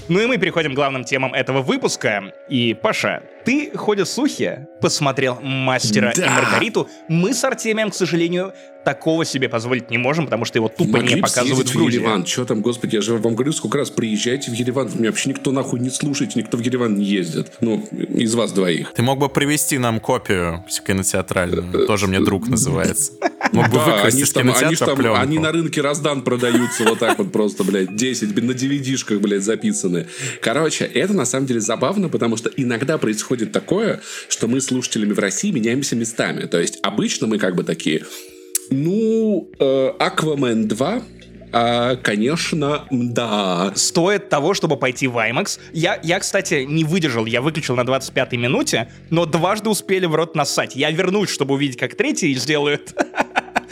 Ну и мы переходим к главным темам этого выпуска. И, Паша, ты, ходят слухи, посмотрел «Мастера Да. и Маргариту». Мы с Артемием, к сожалению, такого себе позволить не можем, потому что его тупо Могли не показывают в Грузии. Ереван. Что там, господи, я же вам говорю, сколько раз приезжайте в Ереван. Меня вообще никто нахуй не слушает, никто в Ереван не ездит. Ну, из вас двоих. Ты мог бы привести нам копию кинотеатральную. Тоже мне друг называется. Мог бы Да, они там, там, на рынке раздан продаются вот так вот просто, блядь, 10 на DVD-шках, блядь, записаны. Короче, это на самом деле забавно, потому что иногда происходит такое, что мы слушателями в России меняемся местами. То есть обычно мы как бы такие, ну, э, Аквамен 2, а, конечно, да. Стоит того, чтобы пойти в IMAX. Я, я, кстати, не выдержал, я выключил на 25-й минуте, но дважды успели в рот нассать. Я вернусь, чтобы увидеть, как третий сделают.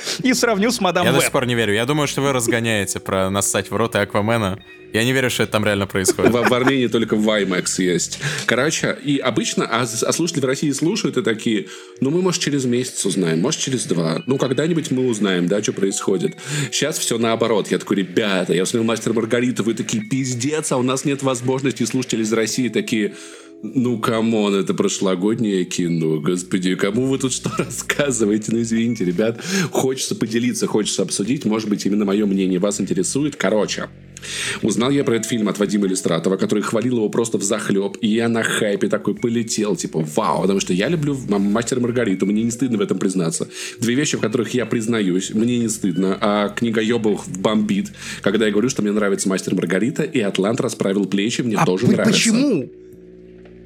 И сравню с мадам Я до Веб. сих пор не верю. Я думаю, что вы разгоняете про нассать в рот и Аквамена. Я не верю, что это там реально происходит. В, в Армении только в IMAX есть. Короче, и обычно, а, а слушатели в России слушают и такие, ну мы, может, через месяц узнаем, может, через два. Ну, когда-нибудь мы узнаем, да, что происходит. Сейчас все наоборот. Я такой, ребята, я смотрел «Мастер Маргариту», вы такие, пиздец, а у нас нет возможности. И слушатели из России такие, ну, come on, это прошлогоднее кино, господи, кому вы тут что рассказываете? Ну, извините, ребят, хочется поделиться, хочется обсудить, может быть, именно мое мнение вас интересует. Короче, Узнал я про этот фильм от Вадима Иллюстратова, который хвалил его просто в захлеб, и я на хайпе такой полетел, типа, вау, потому что я люблю «М- «Мастер Маргариту», мне не стыдно в этом признаться. Две вещи, в которых я признаюсь, мне не стыдно, а книгоёбов бомбит, когда я говорю, что мне нравится «Мастер Маргарита», и «Атлант расправил плечи», мне А тоже п- нравится. почему?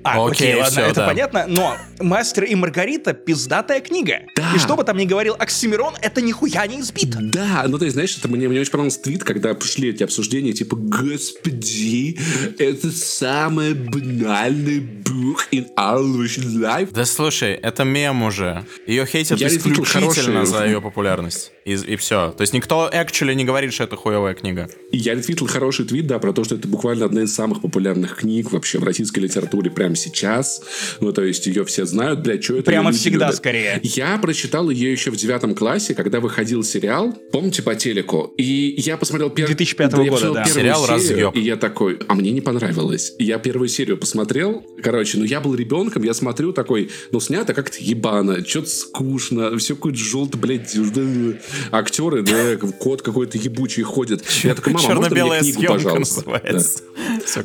А, окей, Окей, ладно, всё, это да. понятно, но «Мастер и Маргарита» — пиздатая книга. Да. И что бы там ни говорил Оксимирон, это нихуя не избито. Да, ну есть, знаешь, это мне, мне очень понравился твит, когда пришли эти обсуждения, типа, господи, это самый банальный book in our life. Да слушай, это мем уже. Ее хейтят Я исключительно за ее популярность. И, и все. То есть никто actually не говорит, что это хуевая книга. Я ретвитил хороший твит, да, про то, что это буквально одна из самых популярных книг вообще в российской литературе прямо сейчас. Ну, то есть ее все знают, блядь, что это Прямо всегда, любят. скорее. Я прочитал ее еще в девятом классе, когда выходил сериал, помните, по телеку. И я посмотрел первый... 2005 я года, да. Сериал серию, «Разъеб». И я такой, а мне не понравилось. И я первую серию посмотрел. Короче, ну я был ребенком, я смотрю такой, ну снято как-то ебано, что-то скучно, все какой-то желтый, блядь, актеры, да, кот какой-то ебучий ходит. Я такой, мама, можно мне книгу, пожалуйста?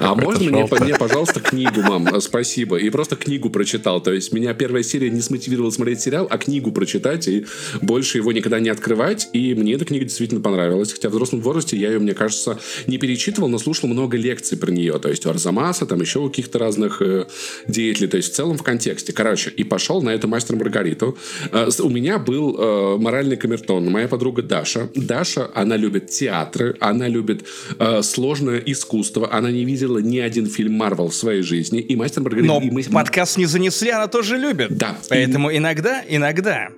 А какое-то можно мне, мне, пожалуйста, книгу, мам? А, Спасибо. И просто книгу прочитал. То есть меня первая серия не смотивировала смотреть сериал, а книгу прочитать и больше его никогда не открывать. И мне эта книга действительно понравилась. Хотя в взрослом возрасте я ее, мне кажется, не перечитывал, но слушал много лекций про нее. То есть у Арзамаса, там еще у каких-то разных э, деятелей. То есть в целом в контексте. Короче, и пошел на эту мастер Маргариту. Э, у меня был э, моральный камертон. Моя подруга Даша. Даша, она любит театры, она любит э, сложное искусство. Она не видела ни один фильм Марвел в своей жизни. И мастер Но и мы- подкаст не занесли, она тоже любит. Да. Поэтому иногда, иногда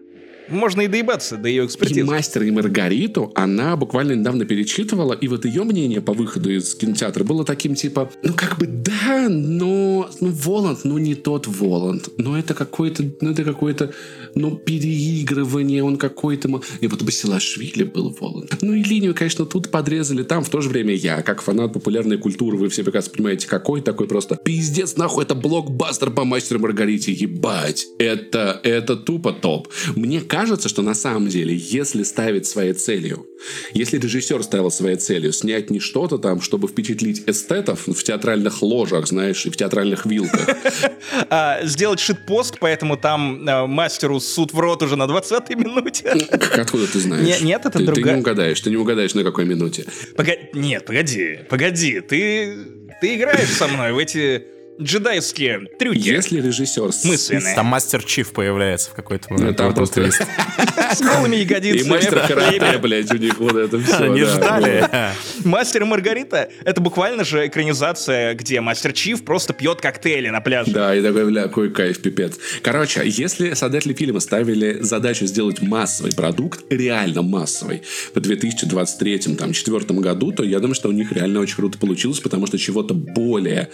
можно и доебаться до ее И экспертизы. «Мастер и Маргариту» она буквально недавно перечитывала, и вот ее мнение по выходу из кинотеатра было таким, типа, ну, как бы, да, но, ну, Воланд, ну, не тот Воланд. Ну, это какой-то, ну, это какой-то, ну, переигрывание, он какой-то... И вот Басилашвили был Воланд. Ну, и линию, конечно, тут подрезали, там, в то же время я, как фанат популярной культуры, вы все прекрасно понимаете, какой такой просто пиздец, нахуй, это блокбастер по «Мастеру Маргарите», ебать. Это, это тупо топ. Мне кажется, что на самом деле, если ставить своей целью, если режиссер ставил своей целью снять не что-то там, чтобы впечатлить эстетов в театральных ложах, знаешь, и в театральных вилках, А, сделать шитпост, поэтому там а, мастеру суд в рот уже на 20-й минуте. откуда ты знаешь? Не- нет, это ты, ты другая- не угадаешь, ты не угадаешь на какой минуте. Нет, погоди, погоди, ты, ты играешь со мной в эти джедайские трюки. Если режиссер... с- Мысленные. Там мастер Чиф появляется в какой-то Ну, момент. там просто-. С голыми И ягодицами. мастер карате, блядь, у них вот это все. Не ждали. Мастер и Маргарита — это буквально же экранизация, где мастер Чиф просто пьет коктейли на пляже. Да, и такой, бля, какой кайф, пипец. Короче, если создатели фильма ставили задачу сделать массовый продукт, реально массовый, в 2023-2024 году, то я думаю, что у них реально очень круто получилось, потому что чего-то более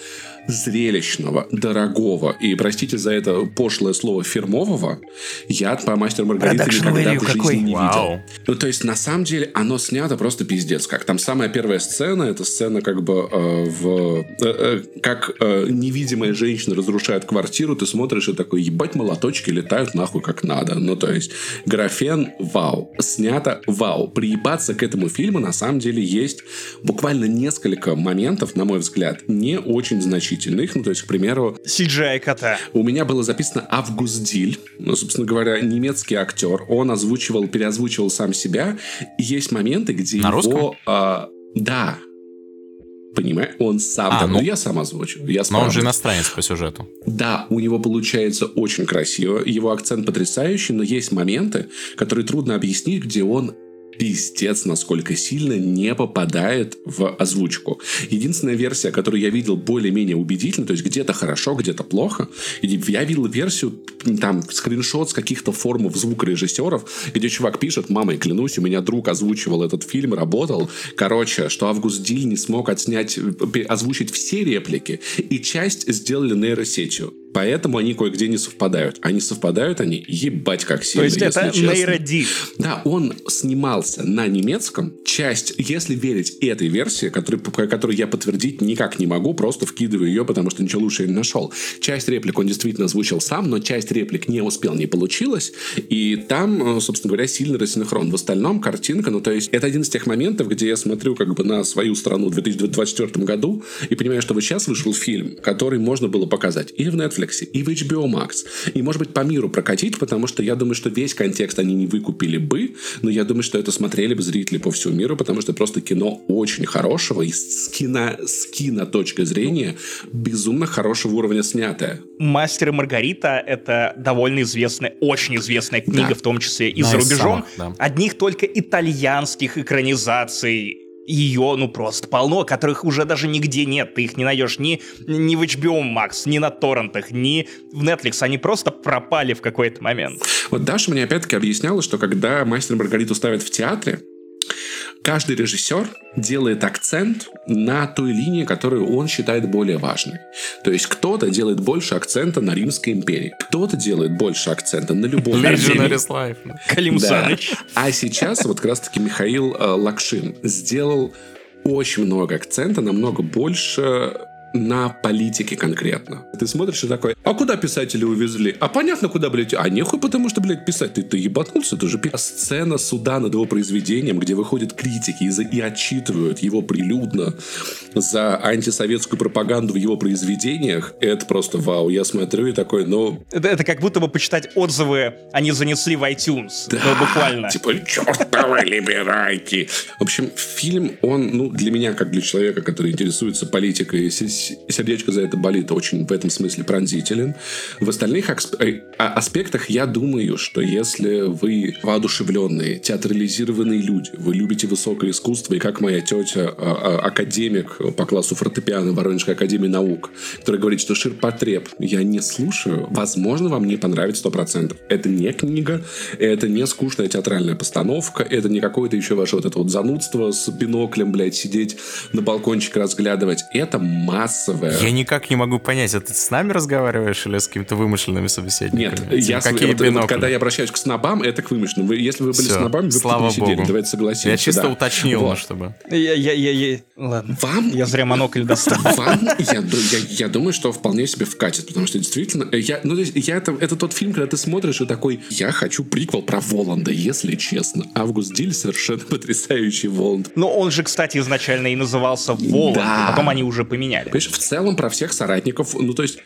зрелищного, дорогого и, простите за это пошлое слово, фирмового, я по «Мастеру Маргариту» никогда в жизни какой? не Вау. видел. Ну, то есть, на самом деле, оно снято просто пиздец. Как там самая первая сцена, это сцена как бы э, в... Э, э, как э, невидимая женщина разрушает квартиру, ты смотришь и такой, ебать, молоточки летают нахуй как надо. Ну, то есть, графен, вау. Снято, вау. Приебаться к этому фильму, на самом деле, есть буквально несколько моментов, на мой взгляд, не очень значительных. Ну, то есть, к примеру... CGI кота. У меня было записано Август Диль. Ну, собственно говоря, немецкий актер. Он озвучивал, переозвучивал сам себя. И есть моменты, где на его... Русском? А, да, Понимаешь? Он сам. А, да, ну, ну, я сам озвучу. Я но он же иностранец по сюжету. Да, у него получается очень красиво. Его акцент потрясающий, но есть моменты, которые трудно объяснить, где он пиздец, насколько сильно не попадает в озвучку. Единственная версия, которую я видел более-менее убедительно, то есть где-то хорошо, где-то плохо, я видел версию, там, скриншот с каких-то форумов звукорежиссеров, где чувак пишет, мамой клянусь, у меня друг озвучивал этот фильм, работал. Короче, что Август Диль не смог отснять, озвучить все реплики, и часть сделали нейросетью. Поэтому они кое-где не совпадают. Они совпадают, они ебать как сильно. То есть это нейродик. Да, он снимался на немецком. Часть, если верить этой версии, которую, которую я подтвердить никак не могу, просто вкидываю ее, потому что ничего лучше не нашел. Часть реплик он действительно озвучил сам, но часть реплик не успел, не получилось. И там, э, собственно говоря, сильный рассинхрон. В остальном картинка, ну то есть это один из тех моментов, где я смотрю как бы на свою страну в 2024 году и понимаю, что вот сейчас вышел фильм, который можно было показать и в Netflix, Netflix, и в HBO Max. И, может быть, по миру прокатить, потому что я думаю, что весь контекст они не выкупили бы, но я думаю, что это смотрели бы зрители по всему миру, потому что просто кино очень хорошего и с, кино, с кино точки зрения безумно хорошего уровня снятое. «Мастер и Маргарита» — это довольно известная, очень известная книга, да. в том числе и да, за рубежом. Самых, да. Одних только итальянских экранизаций ее, ну, просто полно, которых уже даже нигде нет. Ты их не найдешь ни, ни в HBO Max, ни на торрентах, ни в Netflix. Они просто пропали в какой-то момент. Вот Даша мне опять-таки объясняла, что когда «Мастер Маргариту» ставят в театре, каждый режиссер делает акцент на той линии, которую он считает более важной. То есть кто-то делает больше акцента на Римской империи, кто-то делает больше акцента на любовь. Калим да. А сейчас вот как раз-таки Михаил э, Лакшин сделал очень много акцента, намного больше на политике конкретно. Ты смотришь и такой, а куда писатели увезли? А понятно, куда, блядь, а нехуй, потому что, блядь, писать. Ты, ты ебанулся, ты же сцена суда над его произведением, где выходят критики и, за, и отчитывают его прилюдно за антисоветскую пропаганду в его произведениях, это просто вау. Я смотрю и такой, ну... Это, это как будто бы почитать отзывы они занесли в iTunes. Да, ну, буквально. Типа, чертовы либерайки. В общем, фильм, он, ну, для меня, как для человека, который интересуется политикой сердечко за это болит очень в этом смысле пронзителен. В остальных э, а, аспектах я думаю, что если вы воодушевленные, театрализированные люди, вы любите высокое искусство, и как моя тетя, а, а, академик по классу фортепиано Воронежской академии наук, которая говорит, что ширпотреб я не слушаю, возможно, вам не понравится 100%. Это не книга, это не скучная театральная постановка, это не какое-то еще ваше вот это вот занудство с биноклем, блядь, сидеть на балкончике разглядывать. Это масса массовая. Я никак не могу понять, это ты с нами разговариваешь или с какими-то вымышленными собеседниками? Нет, я, какие вот, вот, когда я обращаюсь к снобам, это к вымышленным. Вы, если вы были Все, снобами, вы слава бы сидели, Богу. давайте согласимся. Я чисто да. уточнил, вот. чтобы... Я, я, я, я... Ладно. Вам? Я зря монокль достал. Вам, я, я, я думаю, что вполне себе вкатит, потому что действительно, я, ну, я, это, это тот фильм, когда ты смотришь и такой, я хочу приквел про Воланда, если честно. Август Диль совершенно потрясающий Воланд. Но он же, кстати, изначально и назывался Воланд, да. потом они уже поменяли. Понимаешь, в целом про всех соратников, ну, то есть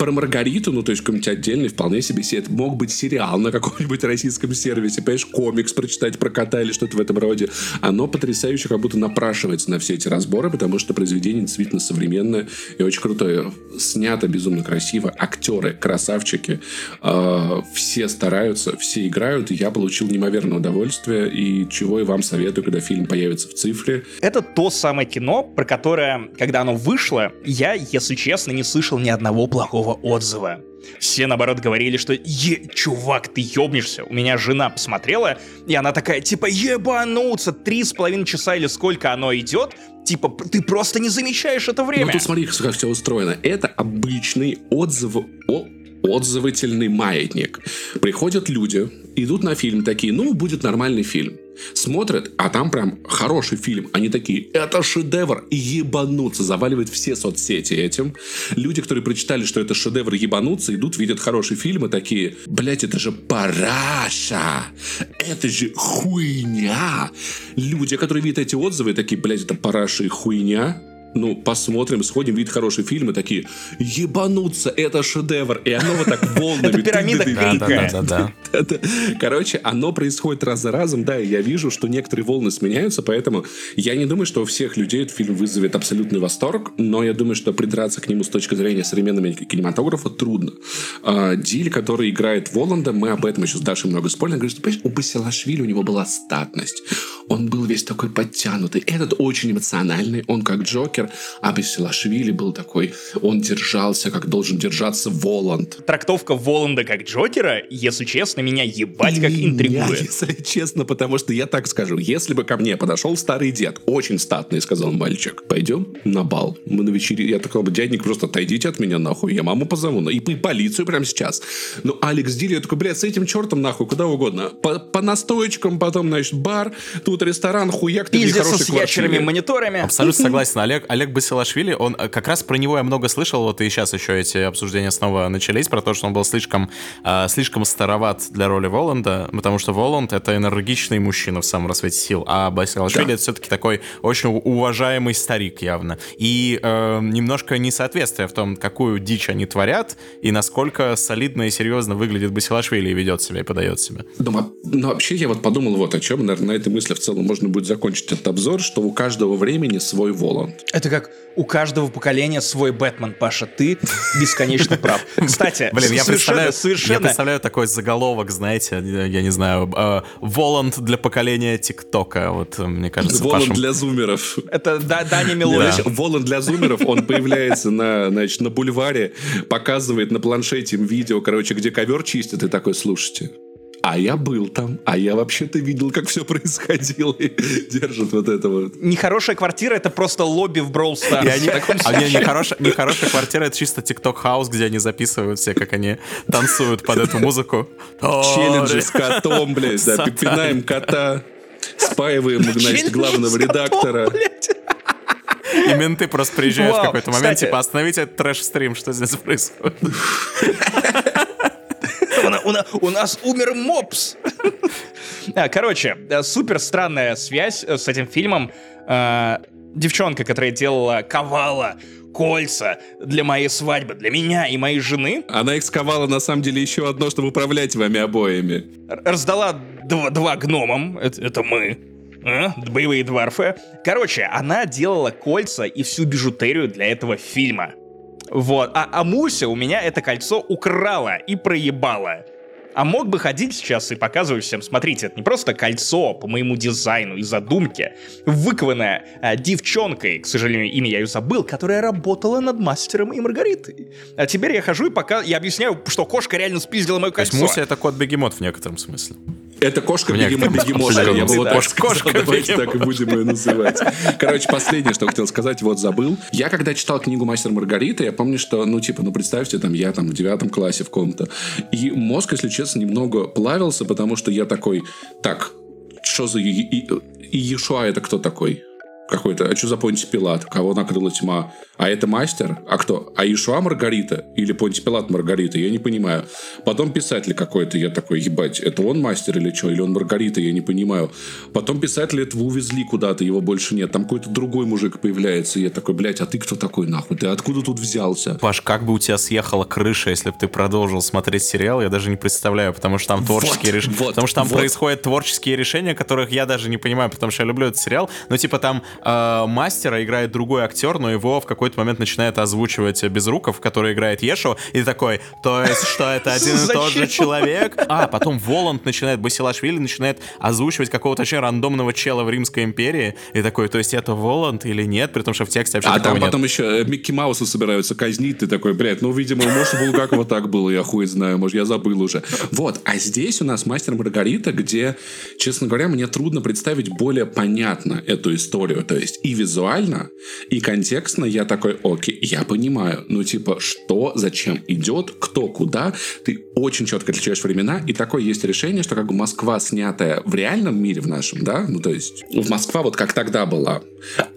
про Маргариту, ну, то есть какой-нибудь отдельный, вполне себе. Это мог быть сериал на каком-нибудь российском сервисе, понимаешь, комикс прочитать про кота или что-то в этом роде. Оно потрясающе как будто напрашивается на все эти разборы, потому что произведение действительно современное и очень крутое. Снято безумно красиво, актеры красавчики, э, все стараются, все играют, я получил неимоверное удовольствие, и чего и вам советую, когда фильм появится в цифре. Это то самое кино, про которое, когда оно вышло, я, если честно, не слышал ни одного плохого отзыва. Все, наоборот, говорили, что «Е, чувак, ты ёбнешься». У меня жена посмотрела, и она такая, типа, ебануться, три с половиной часа или сколько оно идет, Типа, ты просто не замечаешь это время. Ну тут смотри, как все устроено. Это обычный отзыв... О, отзывательный маятник. Приходят люди, идут на фильм такие, ну, будет нормальный фильм. Смотрят, а там прям хороший фильм. Они такие, это шедевр, и ебанутся. Заваливают все соцсети этим. Люди, которые прочитали, что это шедевр, ебанутся, идут, видят хороший фильм и такие, блять, это же параша. Это же хуйня. Люди, которые видят эти отзывы, такие, блять, это параша и хуйня ну, посмотрим, сходим, видит хороший фильм, и такие, ебануться, это шедевр. И оно вот так волнами. Это пирамида Да, да, да. Короче, оно происходит раз за разом, да, и я вижу, что некоторые волны сменяются, поэтому я не думаю, что у всех людей этот фильм вызовет абсолютный восторг, но я думаю, что придраться к нему с точки зрения современного кинематографа трудно. А, Диль, который играет Воланда, мы об этом еще с Дашей много спорили, говорит, что, понимаешь, у Басилашвили у него была статность. Он был весь такой подтянутый. Этот очень эмоциональный, он как Джокер, Джокер, а Басилашвили был такой, он держался, как должен держаться Воланд. Трактовка Воланда как Джокера, если честно, меня ебать как интригует. Если честно, потому что я так скажу, если бы ко мне подошел старый дед, очень статный, сказал мальчик, пойдем на бал, мы на вечере, я такой бы, дядник, просто отойдите от меня нахуй, я маму позову, и, и полицию прямо сейчас. Ну, Алекс Дилли, я такой, блядь, с этим чертом нахуй, куда угодно. По, по настоечкам, потом, значит, бар, тут ресторан, хуяк, ты хороший с ящерами мониторами. Абсолютно согласен, Олег. Олег Басилашвили, он э, как раз про него я много слышал, вот и сейчас еще эти обсуждения снова начались, про то, что он был слишком, э, слишком староват для роли Воланда, потому что Воланд — это энергичный мужчина в самом рассвете сил, а Басилашвили да. — это все-таки такой очень уважаемый старик явно. И э, немножко несоответствие в том, какую дичь они творят, и насколько солидно и серьезно выглядит Басилашвили и ведет себя, и подает себя. Думаю, ну, вообще я вот подумал вот о чем, наверное, на этой мысли в целом можно будет закончить этот обзор, что у каждого времени свой Воланд. Это как у каждого поколения свой Бэтмен, Паша. Ты бесконечно прав. Кстати, Блин, я представляю, совершенно... я представляю такой заголовок, знаете, я не знаю, э, Воланд для поколения ТикТока. Вот, мне кажется, Воланд Пашем... для зумеров. Это да, Даня Милович. Да. Воланд для зумеров, он появляется на, значит, на бульваре, показывает на планшете им видео, короче, где ковер чистят, и такой, слушайте, а я был там, а я вообще-то видел, как все происходило, и держит вот это вот. Нехорошая квартира — это просто лобби в Brawl Stars. Они, а не, нехорошая, нехорошая квартира — это чисто TikTok house, где они записывают все, как они танцуют под эту музыку. Челленджи с котом, блядь, да, пинаем кота, спаиваем, значит, главного редактора. И менты просто приезжают в какой-то момент, типа, остановите этот трэш-стрим, что здесь происходит у, у нас умер мопс. А, короче, э, супер странная связь э, с этим фильмом. Э, девчонка, которая делала ковала, кольца для моей свадьбы, для меня и моей жены. Она их сковала на самом деле еще одно, чтобы управлять вами обоими. Раздала два, два гномам, это, это мы. А? Боевые дворфы. Короче, она делала кольца и всю бижутерию для этого фильма. Вот. А, а Муся у меня это кольцо украла и проебала. А мог бы ходить сейчас и показывать всем, смотрите, это не просто кольцо по моему дизайну и задумке, выкованное а, девчонкой, к сожалению, имя я ее забыл, которая работала над мастером и Маргаритой. А теперь я хожу и пока я объясняю, что кошка реально спиздила мое кольцо. То есть Муся это кот-бегемот в некотором смысле. Это кошка бегемот бегемот. Я бы вот так сказал, давайте так и будем ее называть. Короче, последнее, что хотел сказать, вот забыл. Я когда читал книгу «Мастер Маргарита», я помню, что, ну, типа, ну, представьте, там, я там в девятом классе в ком-то. И мозг, если честно, немного плавился, потому что я такой, так, что за... И Иешуа это кто такой? Какой-то, а что за Понти Пилат? Кого накрыла тьма? А это мастер? А кто? А Ишуа Маргарита? Или Понти Пилат Маргарита? Я не понимаю. Потом писатель какой-то, я такой, ебать, это он мастер или что? Или он Маргарита? Я не понимаю. Потом писателя этого увезли куда-то, его больше нет. Там какой-то другой мужик появляется. И я такой, блядь, а ты кто такой нахуй? Ты откуда тут взялся? Паш, как бы у тебя съехала крыша, если бы ты продолжил смотреть сериал, я даже не представляю, потому что там творческие вот, решения. Вот, потому что там вот. происходят творческие решения, которых я даже не понимаю, потому что я люблю этот сериал. Но типа там э, мастера играет другой актер, но его в какой-то момент начинает озвучивать Безруков, который играет Ешу, и такой, то есть, что это один и тот же человек? А, потом Воланд начинает, Басилашвили начинает озвучивать какого-то вообще рандомного чела в Римской империи, и такой, то есть, это Воланд или нет, при том, что в тексте вообще А там нет. потом еще э, Микки Мауса собираются казнить, ты такой, блядь, ну, видимо, может, у Булгакова так было, я хуй знаю, может, я забыл уже. Вот, а здесь у нас Мастер Маргарита, где, честно говоря, мне трудно представить более понятно эту историю. То есть и визуально, и контекстно я такой, окей, я понимаю, ну типа, что, зачем идет, кто, куда, ты очень четко отличаешь времена, и такое есть решение, что как бы Москва, снятая в реальном мире в нашем, да, ну то есть в Москва вот как тогда была,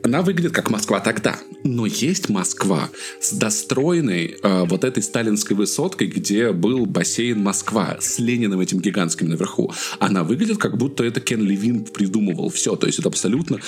она выглядит как Москва тогда, но есть Москва с достроенной э, вот этой сталинской высоткой, где был бассейн Москва с Лениным этим гигантским наверху. Она выглядит как будто это Кен Левин придумывал. Все, то есть это абсолютно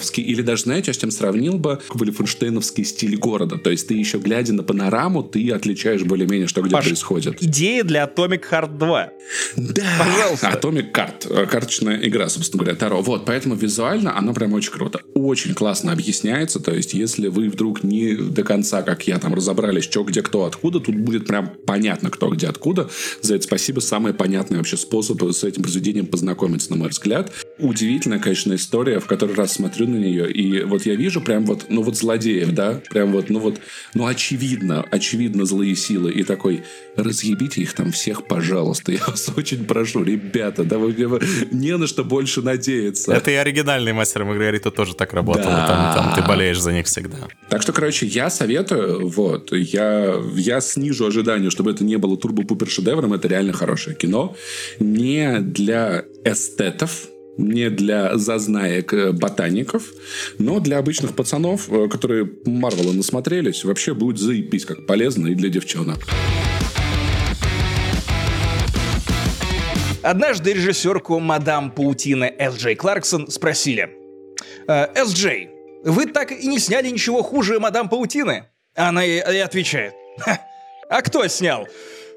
байшоковский или даже, знаете, я с чем сравнил бы, Вольфенштейновский стиль города, то есть ты еще глядя на панораму, ты отличаешь более-менее, что где Паш, происходит. Идея для Atomic Heart 2. Да, Пожалуйста. Atomic Card, карточная игра, собственно говоря, Таро. Вот, поэтому визуально оно прям очень круто. Очень классно объясняется, то есть если вы вдруг не до конца, как я, там разобрались, что, где, кто, откуда, тут будет прям понятно, кто, где, откуда. За это спасибо. Самый понятный вообще способ с этим произведением познакомиться, на мой взгляд. Удивительная, конечно, история, в который раз смотрю на нее, и вот я вижу прям вот, ну вот злодеев, да, прям вот, ну вот, ну очевидно, очевидно злые силы, и такой, разъебите их там всех, пожалуйста, я вас очень прошу, ребята, да вы не на что больше надеяться. Это и оригинальный мастер Маргарита тоже так работал, да. там, там ты болеешь за них всегда. Так что, короче, я советую, вот, я, я снижу ожидания, чтобы это не было турбо-пупер шедевром, это реально хорошее кино. Не для эстетов, не для зазнаек э, ботаников, но для обычных пацанов, э, которые Марвела насмотрелись, вообще будет заебись как полезно и для девчонок. Однажды режиссерку мадам Паутины С. Джей Кларксон спросили. «Э, «С. Джей, вы так и не сняли ничего хуже мадам Паутины?» Она и, и отвечает. «А кто снял?»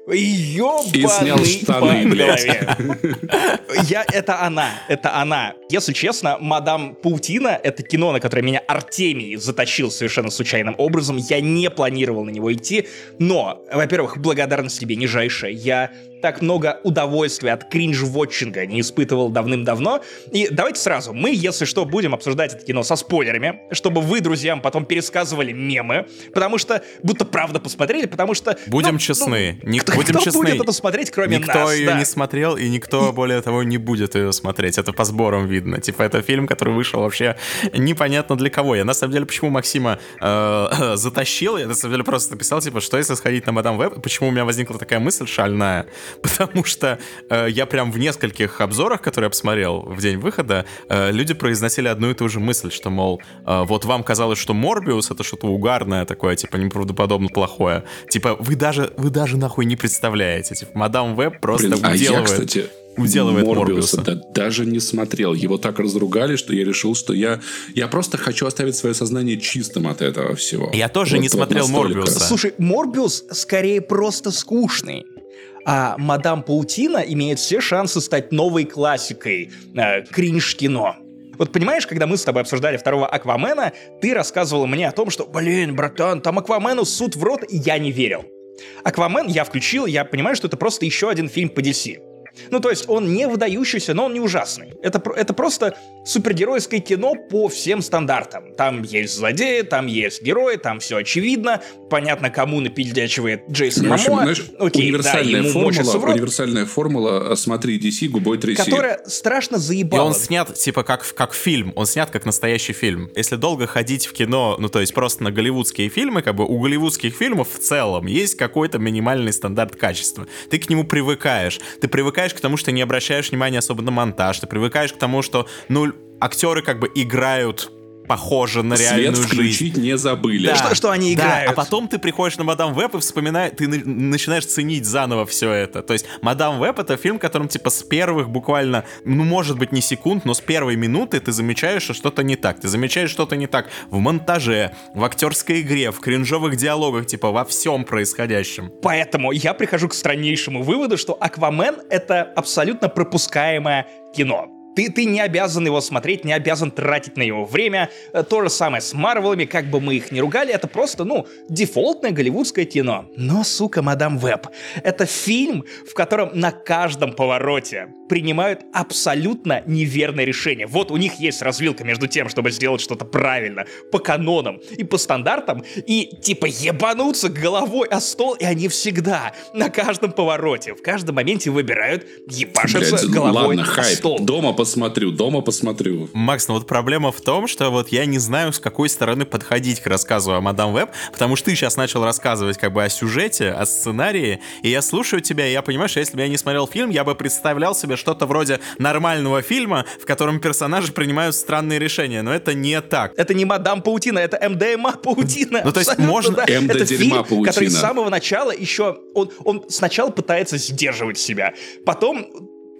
Ёбаный И снял штаны, блядь. Я, это она, это она. Если честно, «Мадам Паутина» — это кино, на которое меня Артемий затащил совершенно случайным образом. Я не планировал на него идти, но, во-первых, благодарность тебе нижайшая. Я так много удовольствия от кринж-вотчинга не испытывал давным-давно. И давайте сразу, мы, если что, будем обсуждать это кино со спойлерами, чтобы вы, друзьям, потом пересказывали мемы, потому что будто правда посмотрели, потому что... Будем ну, честны. Ну, кто, будем кто честны. будет это смотреть, кроме никто нас? Никто ее да. не смотрел, и никто, более того, не будет ее смотреть. Это по сборам видно. Типа, это фильм, который вышел вообще непонятно для кого. Я, на самом деле, почему Максима э, затащил, я, на самом деле, просто написал, типа, что если сходить на Мадам Веб, почему у меня возникла такая мысль шальная, потому что э, я прям в нескольких обзорах, которые я посмотрел в день выхода, э, люди произносили одну и ту же мысль, что, мол, э, вот вам казалось, что Морбиус это что-то угарное такое, типа, неправдоподобно плохое. Типа, вы даже, вы даже нахуй не представляете. Типа, Мадам Веб просто Блин, уделывает... А я, кстати, уделывает Морбиуса. Да, даже не смотрел. Его так разругали, что я решил, что я, я просто хочу оставить свое сознание чистым от этого всего. Я тоже вот, не смотрел Морбиуса. Слушай, Морбиус скорее просто скучный а «Мадам Паутина» имеет все шансы стать новой классикой э, кринж-кино. Вот понимаешь, когда мы с тобой обсуждали второго Аквамена, ты рассказывал мне о том, что, блин, братан, там Аквамену суд в рот, и я не верил. Аквамен я включил, я понимаю, что это просто еще один фильм по DC. Ну, то есть он не выдающийся, но он не ужасный. Это, это просто супергеройское кино по всем стандартам. Там есть злодеи, там есть герои, там все очевидно. Понятно, кому напильдячивает Джейсон Мамоа. Знаешь, Окей, универсальная, да, формула, универсальная формула «смотри DC, губой тряси». Которая страшно заебала. И он снят, типа, как, как фильм. Он снят как настоящий фильм. Если долго ходить в кино, ну, то есть просто на голливудские фильмы, как бы у голливудских фильмов в целом есть какой-то минимальный стандарт качества. Ты к нему привыкаешь. Ты привыкаешь привыкаешь к тому, что не обращаешь внимания особо на монтаж, ты привыкаешь к тому, что, ну, актеры как бы играют похоже на реальную Свет включить жизнь. не забыли. Да, что, что они играют. Да, а потом ты приходишь на Мадам Веб и вспоминаешь, ты начинаешь ценить заново все это. То есть Мадам Веб это фильм, которым типа с первых буквально, ну может быть не секунд, но с первой минуты ты замечаешь, что что-то не так. Ты замечаешь что-то не так в монтаже, в актерской игре, в кринжовых диалогах, типа во всем происходящем. Поэтому я прихожу к страннейшему выводу, что Аквамен это абсолютно пропускаемое кино. Ты, ты не обязан его смотреть, не обязан тратить на него время. Э, то же самое с Марвелами, как бы мы их ни ругали, это просто, ну, дефолтное голливудское кино. Но, сука, мадам Веб, это фильм, в котором на каждом повороте принимают абсолютно неверное решение. Вот у них есть развилка между тем, чтобы сделать что-то правильно, по канонам и по стандартам, и типа ебануться головой о стол, и они всегда на каждом повороте, в каждом моменте выбирают ебашиться головой ладно, о хайп. стол. Дома посмотрю, дома посмотрю. Макс, ну вот проблема в том, что вот я не знаю, с какой стороны подходить к рассказу о Мадам Веб, потому что ты сейчас начал рассказывать как бы о сюжете, о сценарии, и я слушаю тебя, и я понимаю, что если бы я не смотрел фильм, я бы представлял себе что-то вроде нормального фильма, в котором персонажи принимают странные решения, но это не так. Это не Мадам Паутина, это МДМА Паутина. Ну, то есть можно- да. МД Это фильм, паутина. который с самого начала еще... Он, он сначала пытается сдерживать себя, потом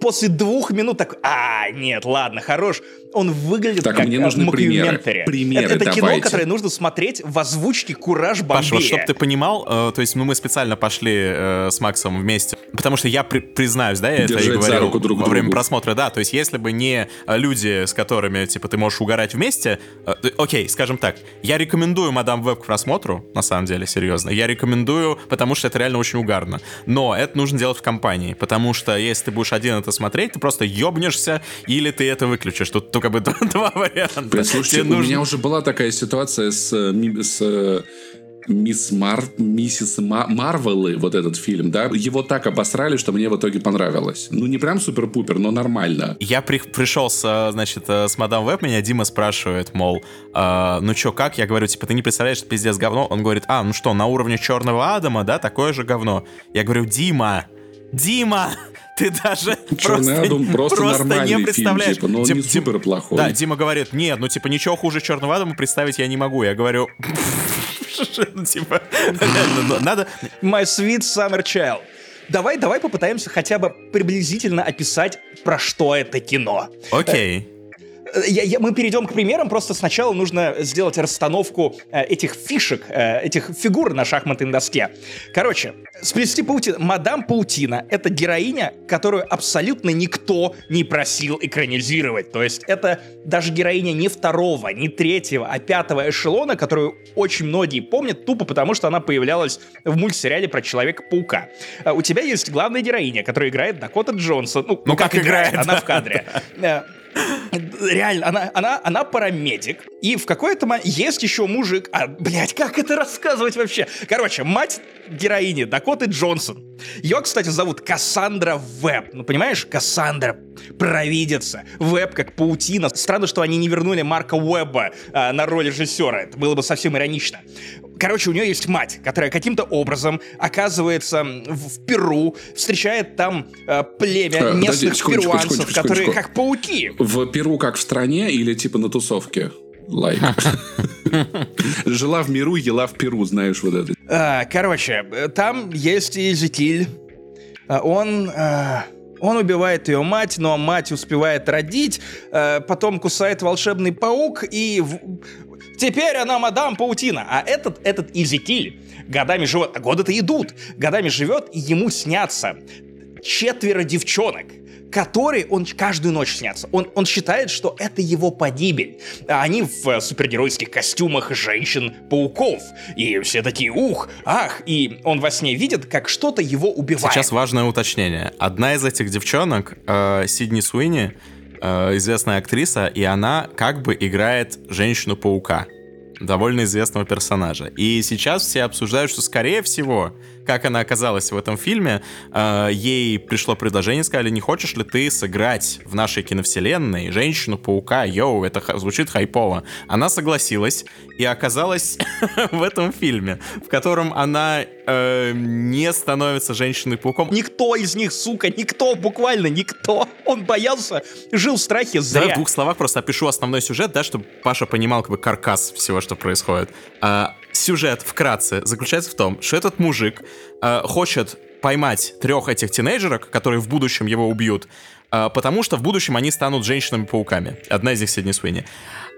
после двух минут так, а, нет, ладно, хорош. Он выглядит Так, как мне э, нужны примеры. Примеры это, это кино, которое нужно смотреть в озвучке Кураж Бомбея. Паш, вот чтобы ты понимал, э, то есть ну, мы специально пошли э, с Максом вместе, потому что я при- признаюсь, да, я это и Держать за говорил руку друг во время другу. просмотра, да, то есть если бы не э, люди, с которыми, типа, ты можешь угорать вместе, э, окей, скажем так, я рекомендую Мадам Веб к просмотру, на самом деле, серьезно, я рекомендую, потому что это реально очень угарно, но это нужно делать в компании, потому что если ты будешь один это смотреть, ты просто ёбнешься, или ты это выключишь, тут только бы два варианта. Блин, слушайте, Тебе у нужно- меня уже была такая ситуация с, э, с э, Мисс Мар... Миссис Ма- Марвелы, вот этот фильм, да, его так обосрали, что мне в итоге понравилось. Ну, не прям супер-пупер, но нормально. Я при- пришел с, э, значит, с мадам Веб, меня Дима спрашивает, мол, э, ну чё, как? Я говорю, типа, ты не представляешь, что пиздец говно? Он говорит, а, ну что, на уровне Черного Адама, да, такое же говно. Я говорю, Дима, Дима, ты даже «Черный просто, Адам» просто нормальный не фильм, представляешь. типа, но он Дим- не супер плохой. Да, Дима говорит, нет, ну типа ничего хуже Черного Адама представить я не могу. Я говорю, ну, типа, ну, надо... My Sweet Summer Child. Давай, давай попытаемся хотя бы приблизительно описать, про что это кино. Окей. Э, я- я- мы перейдем к примерам, просто сначала нужно сделать расстановку э, этих фишек, э, этих фигур на шахматной доске. Короче, сплести паутину. Мадам Паутина — это героиня, которую абсолютно никто не просил экранизировать. То есть это даже героиня не второго, не третьего, а пятого эшелона, которую очень многие помнят, тупо потому, что она появлялась в мультсериале про Человека-паука. Э, У тебя есть главная героиня, которая играет Дакота Джонсон. Ну, Ну, как играет, Она да. в кадре. Реально, она, она, она парамедик. И в какой-то момент есть еще мужик. А, блядь, как это рассказывать вообще? Короче, мать героини Дакоты Джонсон. Ее, кстати, зовут Кассандра Веб. Ну, понимаешь, Кассандра провидица. Веб как паутина. Странно, что они не вернули Марка Уэбба а, на роль режиссера. Это было бы совсем иронично. Короче, у нее есть мать, которая каким-то образом оказывается в, Перу, встречает там э, племя Э, подожди, местных секундочку, перуанцев, секундочку, которые секундочку. как пауки. В Перу как в стране или типа на тусовке? Like. Жила в миру, ела в Перу, знаешь, вот это. А, короче, э, там есть Езекиль. А, Он... а, он убивает ее мать, но мать успевает родить, э, потом кусает волшебный паук, и в- теперь она мадам паутина. А этот, этот Изекиль годами живет, а годы-то идут, годами живет, и ему снятся четверо девчонок, которые он каждую ночь снятся. Он, он считает, что это его погибель. А они в э, супергеройских костюмах женщин-пауков. И все такие, ух, ах. И он во сне видит, как что-то его убивает. Сейчас важное уточнение. Одна из этих девчонок, э, Сидни Суини, э, известная актриса, и она как бы играет женщину-паука. Довольно известного персонажа. И сейчас все обсуждают, что, скорее всего, как она оказалась в этом фильме, э, ей пришло предложение, сказали, не хочешь ли ты сыграть в нашей киновселенной женщину-паука? Йоу, это звучит хайпово. Она согласилась и оказалась в этом фильме, в котором она э, не становится женщиной-пауком. Никто из них, сука, никто, буквально никто. Он боялся, жил в страхе Давай в зря. двух словах просто опишу основной сюжет, да, чтобы Паша понимал как бы каркас всего, что происходит. А, сюжет вкратце заключается в том, что этот мужик а, хочет поймать трех этих тинейджерок, которые в будущем его убьют, а, потому что в будущем они станут женщинами-пауками. Одна из них Сидни Суини.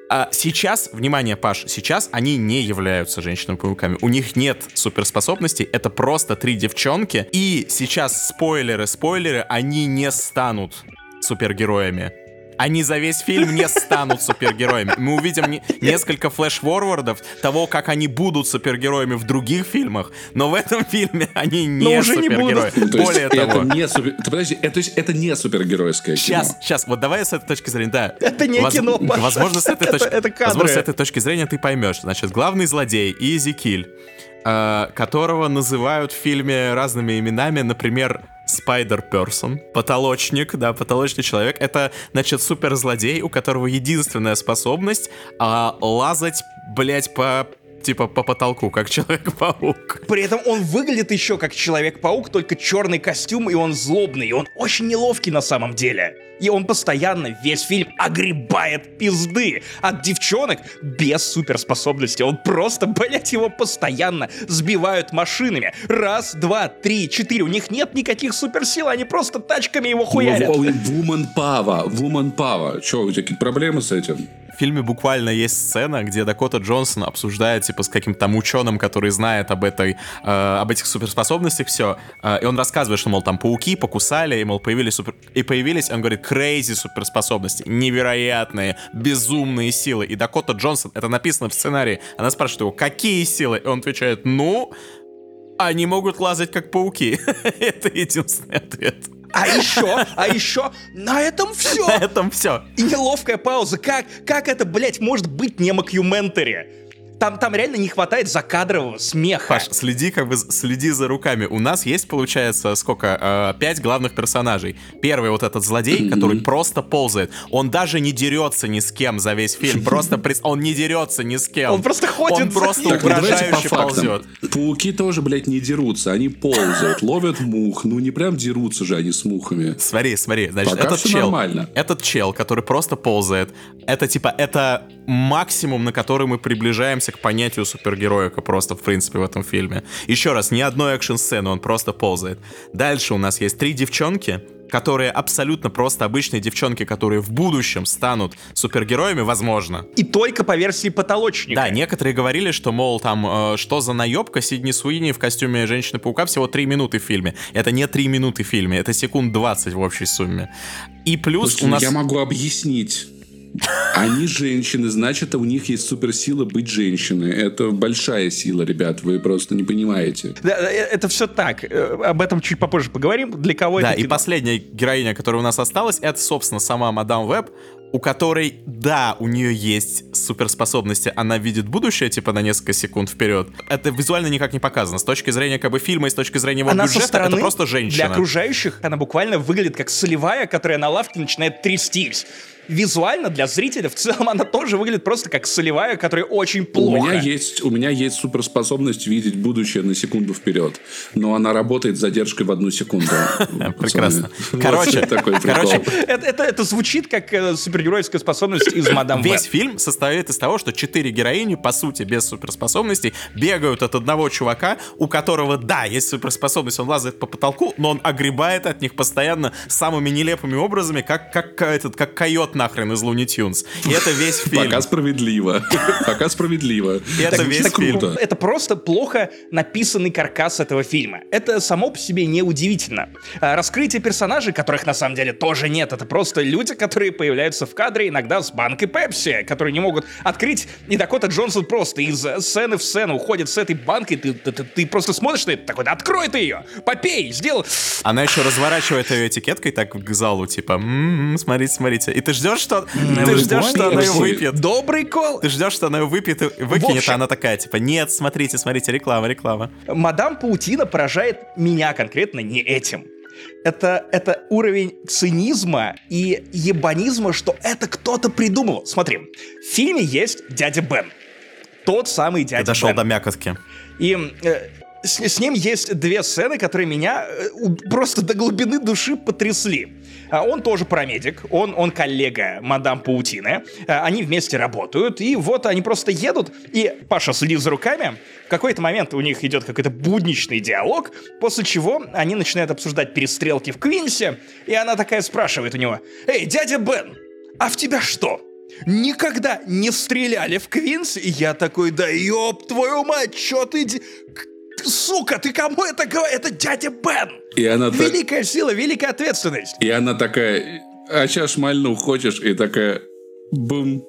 А сейчас, внимание, Паш, сейчас они не являются женщинами-пауками. У них нет суперспособностей, это просто три девчонки. И сейчас, спойлеры, спойлеры, они не станут супергероями. Они за весь фильм не станут супергероями. Мы увидим не- несколько флеш-форвардов того, как они будут супергероями в других фильмах, но в этом фильме они не уже не супергерои. Ну, то есть Более это того, не супер... Ты подожди, это, то есть это не супергеройское Сейчас, кино. сейчас, вот давай с этой точки зрения, да. Это не кино, Паша. Возможно, с этой Это- точки, это кадры. возможно, с этой точки зрения ты поймешь. Значит, главный злодей Изи Киль, э, которого называют в фильме разными именами, например, Spider-Person, потолочник, да, потолочный человек. Это, значит, суперзлодей, у которого единственная способность а, лазать, блять, по типа по потолку, как Человек-паук. При этом он выглядит еще как Человек-паук, только черный костюм, и он злобный, и он очень неловкий на самом деле. И он постоянно весь фильм огребает пизды от девчонок без суперспособности. Он просто, блять, его постоянно сбивают машинами. Раз, два, три, четыре. У них нет никаких суперсил, они просто тачками его хуярят. Woman power, woman power. Че, у тебя какие-то проблемы с этим? В фильме буквально есть сцена, где Дакота Джонсон обсуждает, типа, с каким-то там ученым, который знает об этой, э, об этих суперспособностях все, э, и он рассказывает, что, мол, там пауки покусали, и, мол, появились супер... И появились, он говорит, crazy суперспособности, невероятные, безумные силы. И Дакота Джонсон, это написано в сценарии, она спрашивает его, какие силы? И он отвечает, ну, они могут лазать как пауки. это единственный ответ. А еще, а еще, на этом все. На этом все. И неловкая пауза. Как, как это, блядь, может быть не мокюментари? Там, там реально не хватает закадрового смеха. Паш, следи, как бы, следи за руками. У нас есть, получается, сколько? Э, пять главных персонажей. Первый вот этот злодей, mm-hmm. который просто ползает. Он даже не дерется ни с кем за весь фильм. Просто он не дерется ни с кем. Он просто ходит. Он просто так, угрожающе ползет. Пауки тоже, блядь, не дерутся. Они ползают, ловят мух. Ну не прям дерутся же они с мухами. Смотри, смотри. Значит, Пока этот чел, нормально. этот чел, который просто ползает, это типа, это максимум, на который мы приближаемся к понятию супергероика просто, в принципе, в этом фильме. Еще раз, ни одной экшн-сцены, он просто ползает. Дальше у нас есть три девчонки, которые абсолютно просто обычные девчонки, которые в будущем станут супергероями, возможно. И только по версии потолочника. Да, некоторые говорили, что, мол, там, э, что за наебка Сидни Суини в костюме Женщины-паука всего 3 минуты в фильме. Это не 3 минуты в фильме, это секунд 20 в общей сумме. И плюс Слушайте, у нас... Я могу объяснить. Они женщины, значит, у них есть суперсила быть женщиной. Это большая сила, ребят, вы просто не понимаете. Да, э, это все так. Э, об этом чуть попозже поговорим. Для кого да, это и последняя героиня, которая у нас осталась, это, собственно, сама мадам Веб, у которой, да, у нее есть суперспособности, она видит будущее, типа, на несколько секунд вперед. Это визуально никак не показано. С точки зрения, как бы, фильма и с точки зрения его она бюджета, стороны, это просто женщина. Для окружающих она буквально выглядит как солевая, которая на лавке начинает трястись визуально для зрителя в целом она тоже выглядит просто как солевая, которая очень плохо. У меня есть, у меня есть суперспособность видеть будущее на секунду вперед, но она работает с задержкой в одну секунду. Прекрасно. Короче, короче это, это, звучит как э, супергеройская способность из Мадам Весь фильм состоит из того, что четыре героини, по сути, без суперспособностей, бегают от одного чувака, у которого, да, есть суперспособность, он лазает по потолку, но он огребает от них постоянно самыми нелепыми образами, как, как этот, как койот нахрен из Луни Тюнс. И это весь фильм. Пока справедливо. Пока справедливо. И это весь фильм. Это просто плохо написанный каркас этого фильма. Это само по себе неудивительно. А, раскрытие персонажей, которых на самом деле тоже нет, это просто люди, которые появляются в кадре иногда с банкой Пепси, которые не могут открыть. И Дакота Джонсон просто из сцены в сцену уходит с этой банкой, ты, ты, ты, ты просто смотришь на это такой, да открой ты ее, попей, сделай. Она еще разворачивает ее этикеткой так к залу, типа, м-м, смотрите, смотрите. И ты ждешь ждешь, что... Ты ждешь, что она ее выпьет. Добрый кол. Ты ждешь, что она ее выпьет и выкинет, а она такая, типа, нет, смотрите, смотрите, реклама, реклама. Мадам Паутина поражает меня конкретно не этим. Это, это уровень цинизма и ебанизма, что это кто-то придумал. Смотри, в фильме есть дядя Бен. Тот самый дядя Ты дошел Бен. до мякотки. И э, с, с ним есть две сцены, которые меня э, просто до глубины души потрясли. А он тоже парамедик, он, он коллега мадам Паутины, а, они вместе работают, и вот они просто едут, и Паша, следи за руками, в какой-то момент у них идет какой-то будничный диалог, после чего они начинают обсуждать перестрелки в Квинсе, и она такая спрашивает у него, «Эй, дядя Бен, а в тебя что?» Никогда не стреляли в Квинс, и я такой, да ёб твою мать, чё ты... Сука, ты кому это говоришь? Это дядя Бен! И она Великая так... сила, великая ответственность. И она такая, а сейчас шмальну хочешь? И такая, бум.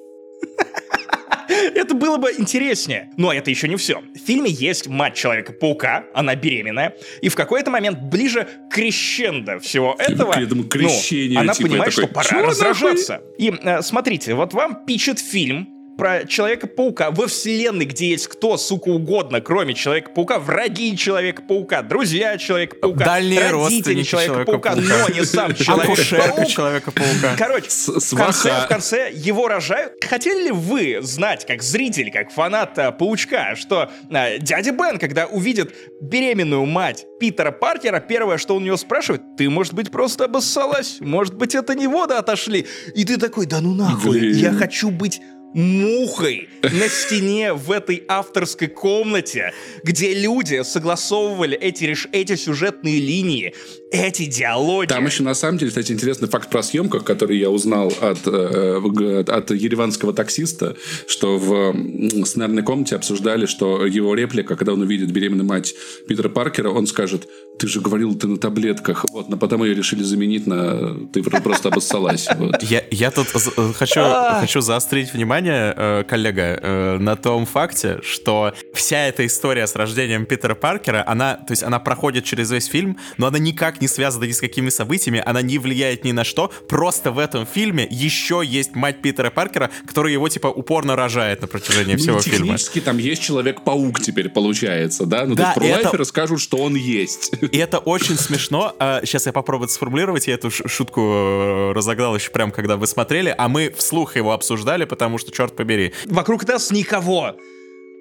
Это было бы интереснее. Но это еще не все. В фильме есть мать Человека-паука, она беременная, и в какой-то момент ближе к крещендо всего этого, к этому ну, она типа, понимает, такой, что пора раздражаться. И э, смотрите, вот вам пишет фильм, про Человека-паука во вселенной, где есть кто, сука, угодно, кроме Человека-паука, враги Человека-паука, друзья Человека-паука, Дальние родители Человека-паука, но не сам Человек-паук. Человека-паука. Короче, в конце, сваха. в конце его рожают. Хотели ли вы знать, как зритель, как фанат а, Паучка, что а, дядя Бен, когда увидит беременную мать Питера Паркера, первое, что он у него спрашивает, ты, может быть, просто обоссалась? Может быть, это не воды отошли? И ты такой, да ну нахуй, Блин. я хочу быть мухой на стене в этой авторской комнате, где люди согласовывали эти, эти сюжетные линии, эти диалоги. Там еще, на самом деле, кстати, интересный факт про съемках, который я узнал от, э, от ереванского таксиста, что в сценарной комнате обсуждали, что его реплика, когда он увидит беременную мать Питера Паркера, он скажет, ты же говорил, ты на таблетках. Вот, но потом ее решили заменить на ты просто обоссалась. Вот. Я, я тут э, хочу, хочу заострить внимание, э, коллега, э, на том факте, что вся эта история с рождением Питера Паркера, она, то есть она проходит через весь фильм, но она никак не связана ни с какими событиями, она не влияет ни на что. Просто в этом фильме еще есть мать Питера Паркера, которая его типа упорно рожает на протяжении Ну, всего фильма. технически там есть Человек-паук теперь получается, да? Ну, Да, то есть и это- пролайферы скажут, что он есть. И это очень смешно. Сейчас я попробую это сформулировать. Я эту шутку э, разогнал еще прям, когда вы смотрели, а мы вслух его обсуждали, потому что, черт побери, Вокруг нас никого.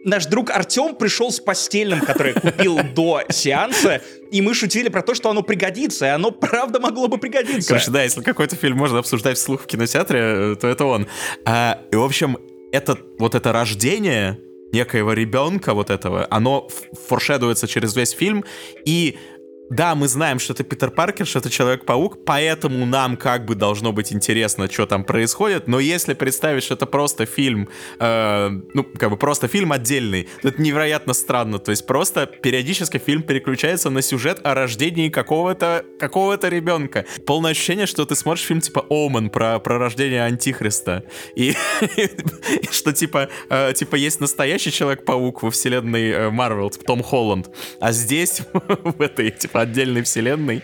Наш друг Артем пришел с постельным, который купил до сеанса, и мы шутили про то, что оно пригодится, и оно правда могло бы пригодиться. Короче, да, если какой-то фильм можно обсуждать вслух в кинотеатре, э, то это он. А, и, в общем, это, вот это рождение некоего ребенка вот этого, оно форшедуется через весь фильм, и да, мы знаем, что это Питер Паркер, что это Человек-паук, поэтому нам как бы должно быть интересно, что там происходит, но если представить, что это просто фильм, э, ну, как бы просто фильм отдельный, то это невероятно странно, то есть просто периодически фильм переключается на сюжет о рождении какого-то какого-то ребенка. Полное ощущение, что ты смотришь фильм типа Омен про, про рождение Антихриста, и, что типа, э, типа есть настоящий Человек-паук во вселенной э, Марвел, типа Том Холланд, а здесь в этой типа отдельной вселенной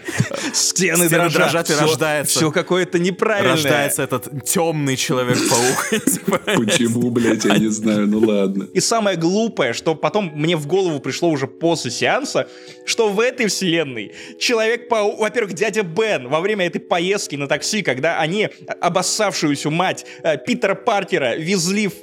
Стены, Стены дрожат, дрожат и всё- рождается. Все какое-то неправильное. рождается этот темный Человек-паук. Типа, Почему, блядь, я не знаю, ну ладно. И самое глупое, что потом мне в голову пришло уже после сеанса, что в этой вселенной Человек-паук, во-первых, дядя Бен во время этой поездки на такси, когда они обоссавшуюся мать э, Питера Паркера везли в,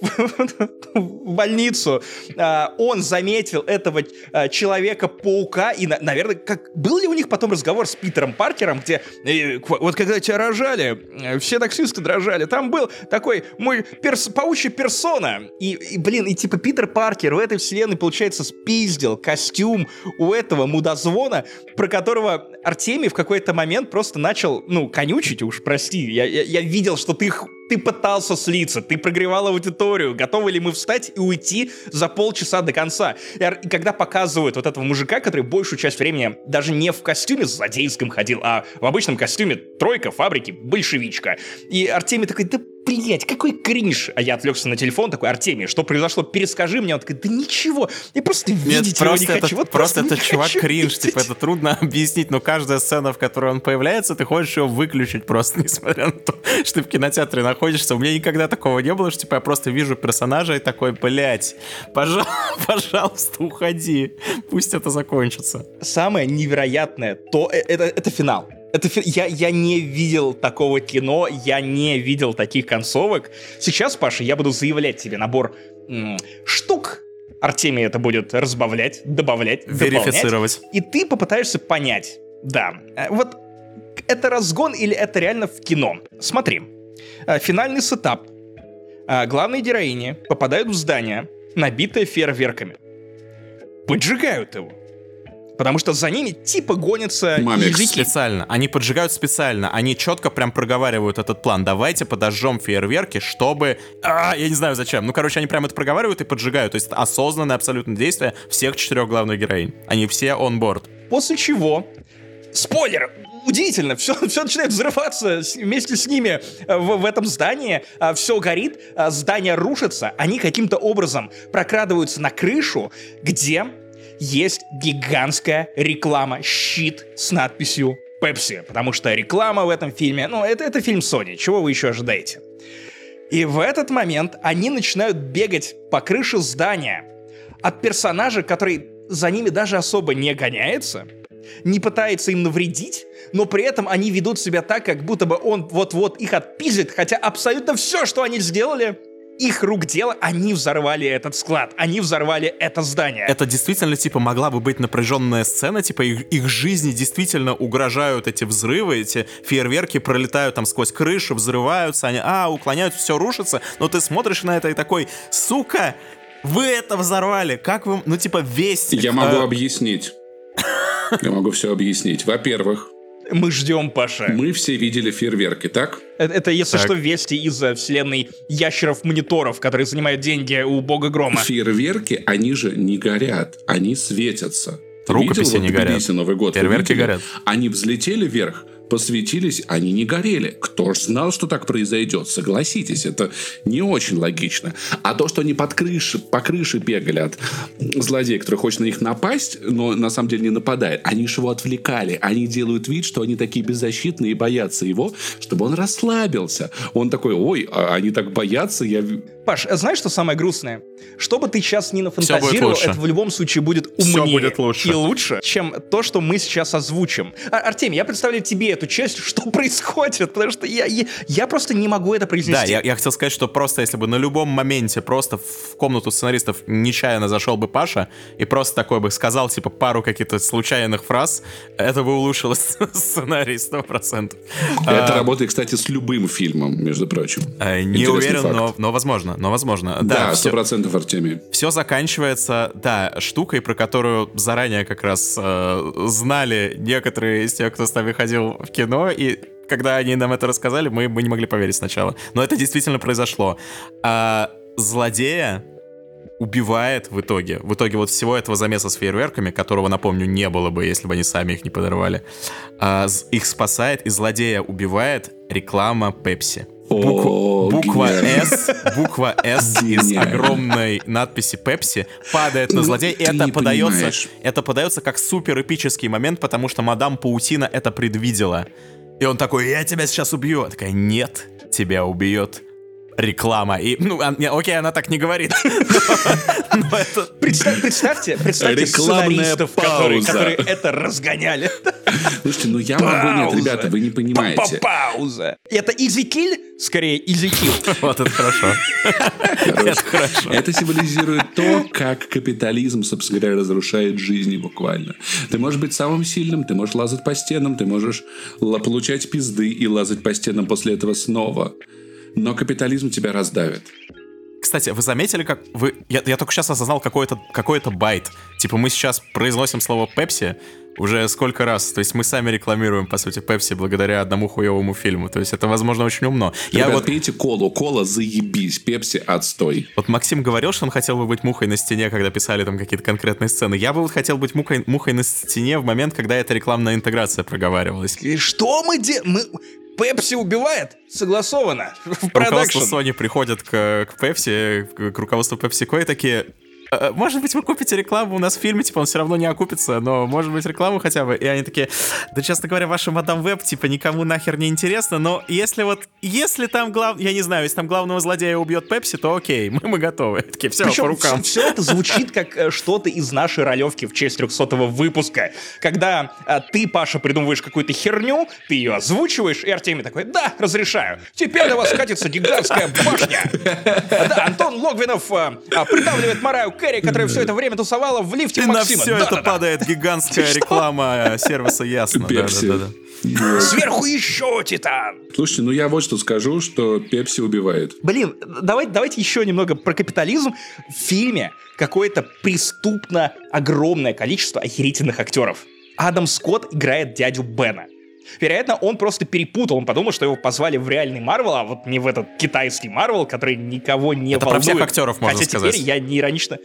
больницу, э, он заметил этого э, Человека-паука, и, на- наверное, как был ли у них потом разговор с Питером Паркером, где э, вот когда тебя рожали, э, все таксисты дрожали, там был такой мой перс, паучья персона, и, и, блин, и типа Питер Паркер в этой вселенной, получается, спиздил костюм у этого мудозвона, про которого Артемий в какой-то момент просто начал, ну, конючить, уж прости, я, я, я видел, что ты ты пытался слиться, ты прогревал аудиторию, готовы ли мы встать и уйти за полчаса до конца. И когда показывают вот этого мужика, который большую часть времени даже не в костюме злодейском ходил, а в обычном костюме тройка, фабрики, большевичка. И Артемий такой, да блять, какой кринж. А я отвлекся на телефон, такой, Артемий, что произошло? Перескажи мне. Он такой, да ничего, я просто Нет, видеть его просто не этот, хочу. Вот просто не этот чувак хочу кринж, видеть. типа, это трудно объяснить, но каждая сцена, в которой он появляется, ты хочешь его выключить просто, несмотря на то, что ты в кинотеатре находишься. У меня никогда такого не было, что, типа, я просто вижу персонажа и такой, блядь, пожал- пожалуйста, уходи, пусть это закончится. самое невероятное, то э- это, это финал. Это я, я не видел такого кино, я не видел таких концовок. Сейчас, Паша, я буду заявлять тебе набор м, штук. Артемий это будет разбавлять, добавлять, дополнять. Верифицировать. И ты попытаешься понять, да, э, вот это разгон или это реально в кино. Смотри, э, финальный сетап. Э, Главные героини попадают в здание, набитое фейерверками. Поджигают его. Потому что за ними типа гонятся Мамикс. языки. Специально. Они поджигают специально. Они четко прям проговаривают этот план. Давайте подожжем фейерверки, чтобы... А, я не знаю зачем. Ну, короче, они прям это проговаривают и поджигают. То есть это осознанное абсолютно действие всех четырех главных героинь. Они все он борт. После чего, спойлер, удивительно, все, все начинает взрываться вместе с ними э, в, в этом здании, все горит, а, здание рушится, они каким-то образом прокрадываются на крышу, где есть гигантская реклама, щит с надписью Pepsi, потому что реклама в этом фильме, ну, это, это фильм Sony, чего вы еще ожидаете? И в этот момент они начинают бегать по крыше здания от персонажа, который за ними даже особо не гоняется, не пытается им навредить, но при этом они ведут себя так, как будто бы он вот-вот их отпиздит, хотя абсолютно все, что они сделали, их рук дело, они взорвали этот склад, они взорвали это здание. Это действительно, типа, могла бы быть напряженная сцена, типа, их, их жизни действительно угрожают эти взрывы, эти фейерверки пролетают там сквозь крышу, взрываются, они, а, уклоняются, все рушится, но ты смотришь на это и такой, сука, вы это взорвали, как вы, ну, типа, весь... Я могу э... объяснить. Я могу все объяснить. Во-первых, мы ждем, Паша. Мы все видели фейерверки, так? Это, это если так. что, вести из вселенной ящеров-мониторов, которые занимают деньги у бога грома. Фейерверки, они же не горят, они светятся. Ты Рукописи видел, не горят. Новый год? Фейерверки горят. Они взлетели вверх, посветились, они не горели. Кто ж знал, что так произойдет? Согласитесь, это не очень логично. А то, что они под крыши, по крыше бегали от злодея, который хочет на них напасть, но на самом деле не нападает, они же его отвлекали. Они делают вид, что они такие беззащитные и боятся его, чтобы он расслабился. Он такой, ой, а они так боятся, я... Паш, а знаешь, что самое грустное? Что бы ты сейчас ни нафантазировал, это в любом случае будет умнее Все будет лучше. и лучше, чем то, что мы сейчас озвучим. А, Артемий, я представляю тебе эту часть, что происходит, потому что я, я, я просто не могу это произнести. Да, я, я хотел сказать, что просто если бы на любом моменте просто в комнату сценаристов нечаянно зашел бы Паша и просто такой бы сказал, типа, пару каких-то случайных фраз, это бы улучшило сценарий 100%. Это а, работает, кстати, с любым фильмом, между прочим. А, не уверен, но, но возможно, но возможно. Да, сто процентов, Артемий. Все заканчивается, да, штукой, про которую заранее как раз э, знали некоторые из тех, кто с нами ходил в кино, и когда они нам это рассказали, мы, мы не могли поверить сначала. Но это действительно произошло. А, злодея убивает в итоге, в итоге вот всего этого замеса с фейерверками, которого, напомню, не было бы, если бы они сами их не подорвали, а, их спасает и злодея убивает реклама Пепси. Бук, буква S, буква S из огромной надписи Pepsi падает на злодея, и это подается, это подается как супер эпический момент, потому что мадам Паутина это предвидела. И он такой, я тебя сейчас убью. Она такая, нет, тебя убьет реклама. И, ну, а, не, окей, она так не говорит. представьте, представьте сценаристов, которые, которые это разгоняли. Слушайте, ну я могу... Нет, ребята, вы не понимаете. Пауза. Это изикиль? Скорее, изикил. Вот это хорошо. Это хорошо. Это символизирует то, как капитализм, собственно говоря, разрушает жизни буквально. Ты можешь быть самым сильным, ты можешь лазать по стенам, ты можешь получать пизды и лазать по стенам после этого снова но капитализм тебя раздавит. Кстати, вы заметили, как вы... Я, я только сейчас осознал какой-то какой байт. Типа мы сейчас произносим слово «пепси» уже сколько раз. То есть мы сами рекламируем, по сути, Пепси благодаря одному хуевому фильму. То есть это, возможно, очень умно. Ребят, я вот... пейте колу. Кола заебись. Пепси отстой. Вот Максим говорил, что он хотел бы быть мухой на стене, когда писали там какие-то конкретные сцены. Я бы вот хотел быть мухой, мухой на стене в момент, когда эта рекламная интеграция проговаривалась. И что мы делаем? Мы... Пепси убивает? Согласовано. В Руководство Sony приходят к, к Pepsi, к, руководству PepsiCo и такие, «Э, э, может быть, вы купите рекламу у нас в фильме, типа, он все равно не окупится, но может быть рекламу хотя бы. И они такие, да, честно говоря, ваша мадам веб, типа, никому нахер не интересно, но если вот, если там глав... я не знаю, если там главного злодея убьет Пепси, то окей, мы, мы готовы. Такие, все, Причем по рукам. Все, все это звучит как э, что-то из нашей ролевки в честь 300 выпуска, когда а, ты, Паша, придумываешь какую-то херню, ты ее озвучиваешь, и Артемий такой, да, разрешаю. Теперь на вас катится гигантская башня. Да, Антон Логвинов а, придавливает Мараю Кэрри, которая все это время тусовала в лифте И Максима. на все это падает гигантская реклама сервиса Ясно. Сверху еще Титан! Слушайте, ну я вот что скажу, что Пепси убивает. Блин, давайте, давайте еще немного про капитализм. В фильме какое-то преступно огромное количество охерительных актеров. Адам Скотт играет дядю Бена. Вероятно, он просто перепутал, он подумал, что его позвали в реальный Марвел, а вот не в этот китайский Марвел, который никого не Это волнует. про всех актеров можно Хотя сказать. теперь я не иронично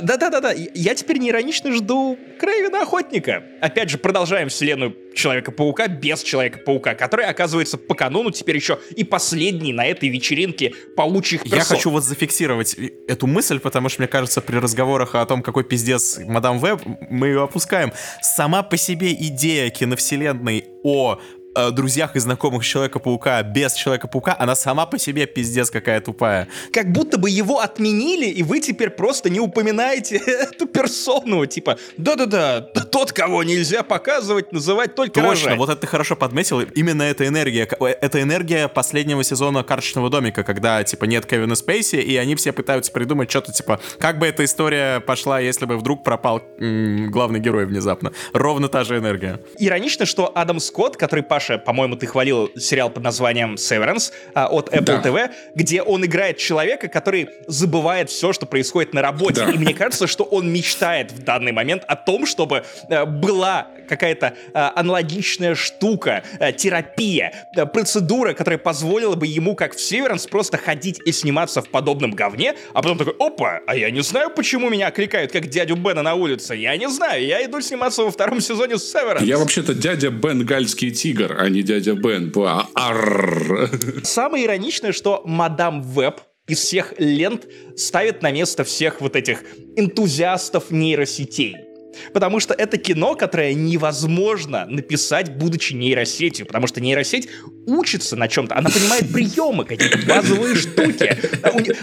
да-да-да-да, я теперь не иронично жду Крейвена Охотника. Опять же, продолжаем вселенную Человека-паука без Человека-паука, который оказывается по канону теперь еще и последний на этой вечеринке паучьих персон. Я хочу вот зафиксировать эту мысль, потому что, мне кажется, при разговорах о том, какой пиздец Мадам Веб, мы ее опускаем. Сама по себе идея киновселенной о э, друзьях и знакомых Человека-паука без Человека-паука, она сама по себе пиздец какая тупая. Как будто бы его отменили, и вы теперь просто не упоминаете эту персону. Типа, да-да-да, тот, кого нельзя показывать, называть только Точно, рожать. вот это ты хорошо подметил. Именно эта энергия, э, это энергия последнего сезона «Карточного домика», когда, типа, нет Кевина Спейси, и они все пытаются придумать что-то, типа, как бы эта история пошла, если бы вдруг пропал м, главный герой внезапно. Ровно та же энергия. Иронично, что Адам Скотт, который, Паша, по-моему, ты хвалил сериал под названием Severance а, от Apple Да. TV, где он играет человека, который забывает все, что происходит на работе. Да. И мне кажется, что он мечтает в данный момент о том, чтобы э, была какая-то э, аналогичная штука, э, терапия, процедура, которая позволила бы ему, как в Severance, просто ходить и сниматься в подобном говне, а потом такой, опа, а я не знаю, почему меня окликают, как дядю Бена на улице. Я не знаю, я иду сниматься во втором сезоне Severance. Я вообще-то дядя Бен Гальский тигр, а не дядя Бен. Арррр. Самое ироничное, что мадам Веб из всех лент ставит на место всех вот этих энтузиастов нейросетей. Потому что это кино, которое невозможно написать, будучи нейросетью. Потому что нейросеть учится на чем-то. Она понимает приемы, какие-то базовые штуки.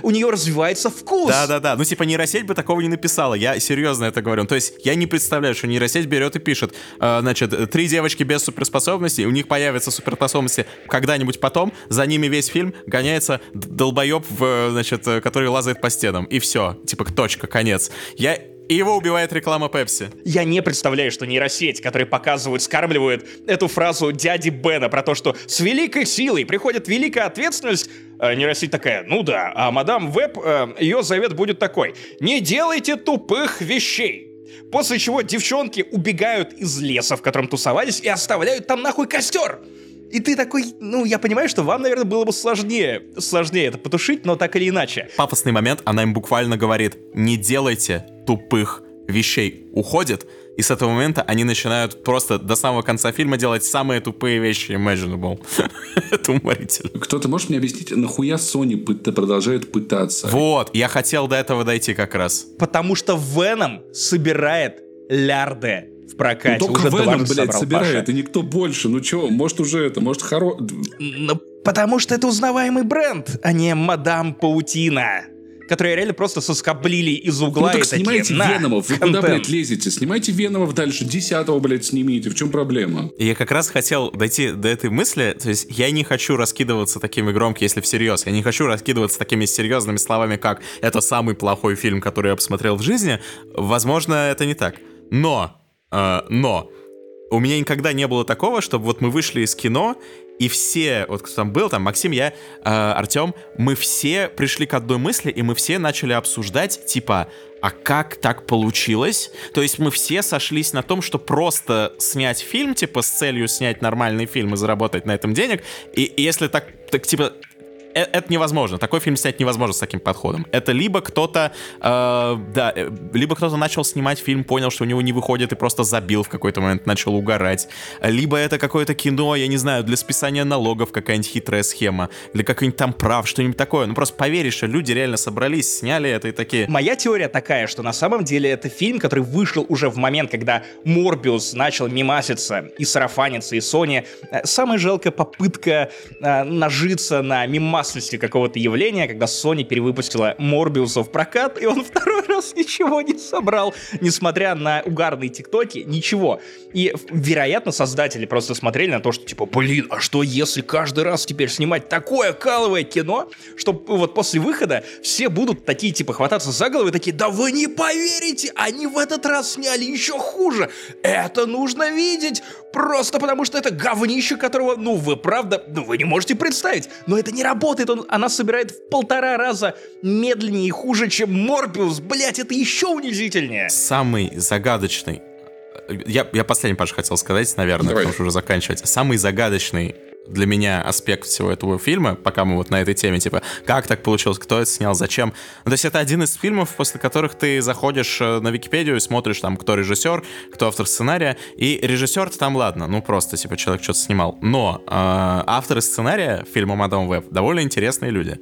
У, у нее развивается вкус. Да-да-да, ну типа нейросеть бы такого не написала, я серьезно это говорю. То есть я не представляю, что нейросеть берет и пишет, э, значит, три девочки без суперспособностей, у них появятся суперспособности когда-нибудь потом, за ними весь фильм гоняется долбоеб, в, значит, э, который лазает по стенам, и все, типа точка, конец. Я... И его убивает реклама Пепси. Я не представляю, что нейросеть, которые показывают, скармливают эту фразу дяди Бена про то, что с великой силой приходит великая ответственность. э, нейросеть такая, ну да, а мадам Веб, э, ее завет будет такой. Не делайте тупых вещей. После чего девчонки убегают из леса, в котором тусовались, и оставляют там нахуй костер. И ты такой, ну, я понимаю, что вам, наверное, было бы сложнее, сложнее это потушить, но так или иначе. Пафосный момент, она им буквально говорит, не делайте тупых вещей. Уходит, и с этого момента они начинают просто до самого конца фильма делать самые тупые вещи imaginable. Это уморительно. Кто-то может мне объяснить, нахуя Sony продолжает пытаться? Вот, я хотел до этого дойти как раз. Потому что Веном собирает лярды в прокате. Ну, только Уже Веном, блядь, собирает, Паша. и никто больше. Ну чё, может уже это, может хоро... Ну, потому что это узнаваемый бренд, а не мадам Паутина, которые реально просто соскоблили из Ну угла так и такие, снимайте «На, Веномов, вы куда, контент». блядь, лезете? Снимайте Веномов дальше, десятого, блядь, снимите. В чем проблема? Я как раз хотел дойти до этой мысли, то есть я не хочу раскидываться такими громкими, если всерьез, я не хочу раскидываться такими серьезными словами, как «это самый плохой фильм, который я посмотрел в жизни». Возможно, это не так. Но, но, у меня никогда не было такого, чтобы вот мы вышли из кино, и все, вот кто там был, там Максим, я, э, Артем, мы все пришли к одной мысли, и мы все начали обсуждать, типа, а как так получилось? То есть мы все сошлись на том, что просто снять фильм, типа, с целью снять нормальный фильм и заработать на этом денег, и, и если так, так типа, это невозможно. Такой фильм снять невозможно с таким подходом. Это либо кто-то, э, да, э, либо кто-то начал снимать фильм, понял, что у него не выходит и просто забил в какой-то момент, начал угорать. Либо это какое-то кино, я не знаю, для списания налогов какая-нибудь хитрая схема, для каких-нибудь там прав, что-нибудь такое. Ну просто поверишь, что люди реально собрались, сняли это и такие. Моя теория такая, что на самом деле это фильм, который вышел уже в момент, когда Морбиус начал мимаситься и сарафаниться, и Sony. Э, Самая жалкая попытка э, нажиться на мимасности какого-то явления, когда Sony перевыпустила Морбиуса в прокат, и он второй раз ничего не собрал, несмотря на угарные тиктоки, ничего. И, вероятно, создатели просто смотрели на то, что типа, блин, а что если каждый раз теперь снимать такое каловое кино, что вот после выхода все будут такие типа хвататься за голову и такие, да вы не поверите, они в этот раз сняли еще хуже. Это нужно видеть, просто потому что это говнище, которого, ну вы правда, ну вы не можете представить. Но это не работает, он, она собирает в полтора раза медленнее и хуже, чем Морбиус. Блять, это еще унизительнее. Самый загадочный я, я последний, Паша, хотел сказать, наверное, Давай. потому что уже заканчивать. Самый загадочный для меня аспект всего этого фильма, пока мы вот на этой теме, типа, как так получилось, кто это снял, зачем. Ну, то есть это один из фильмов, после которых ты заходишь э, на Википедию и смотришь там, кто режиссер, кто автор сценария, и режиссер там, ладно, ну просто, типа, человек что-то снимал. Но э, авторы сценария фильма «Мадам Веб» довольно интересные люди.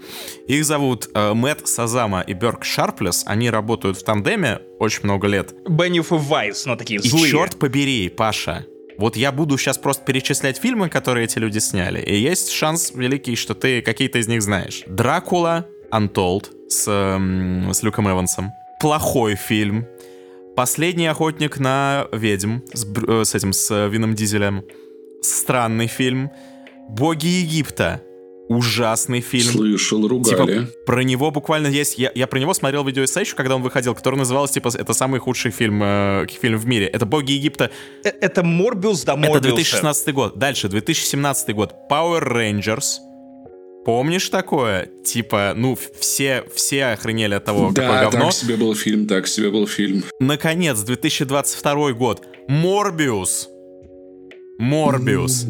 Их зовут э, Мэтт Сазама и Берк Шарплес, они работают в тандеме очень много лет. Бенниф и Вайс, ну такие И злые. черт побери, Паша, Вот я буду сейчас просто перечислять фильмы, которые эти люди сняли, и есть шанс великий, что ты какие-то из них знаешь. «Дракула», «Untold» с, эм, с Люком Эвансом. Плохой фильм. «Последний охотник на ведьм» с, э, с этим, с Вином Дизелем. Странный фильм. «Боги Египта» ужасный фильм. Слышал, ругали. Типа, про него буквально есть... Я, я про него смотрел видео еще, когда он выходил, который назывался, типа, это самый худший фильм, э, фильм в мире. Это «Боги Египта». Э, это Морбиус да Морбиус. Это 2016 год. Дальше, 2017 год. Power Rangers. Помнишь такое? Типа, ну, все, все охренели от того, да, какое говно. так себе был фильм, так себе был фильм. Наконец, 2022 год. Морбиус. Морбиус.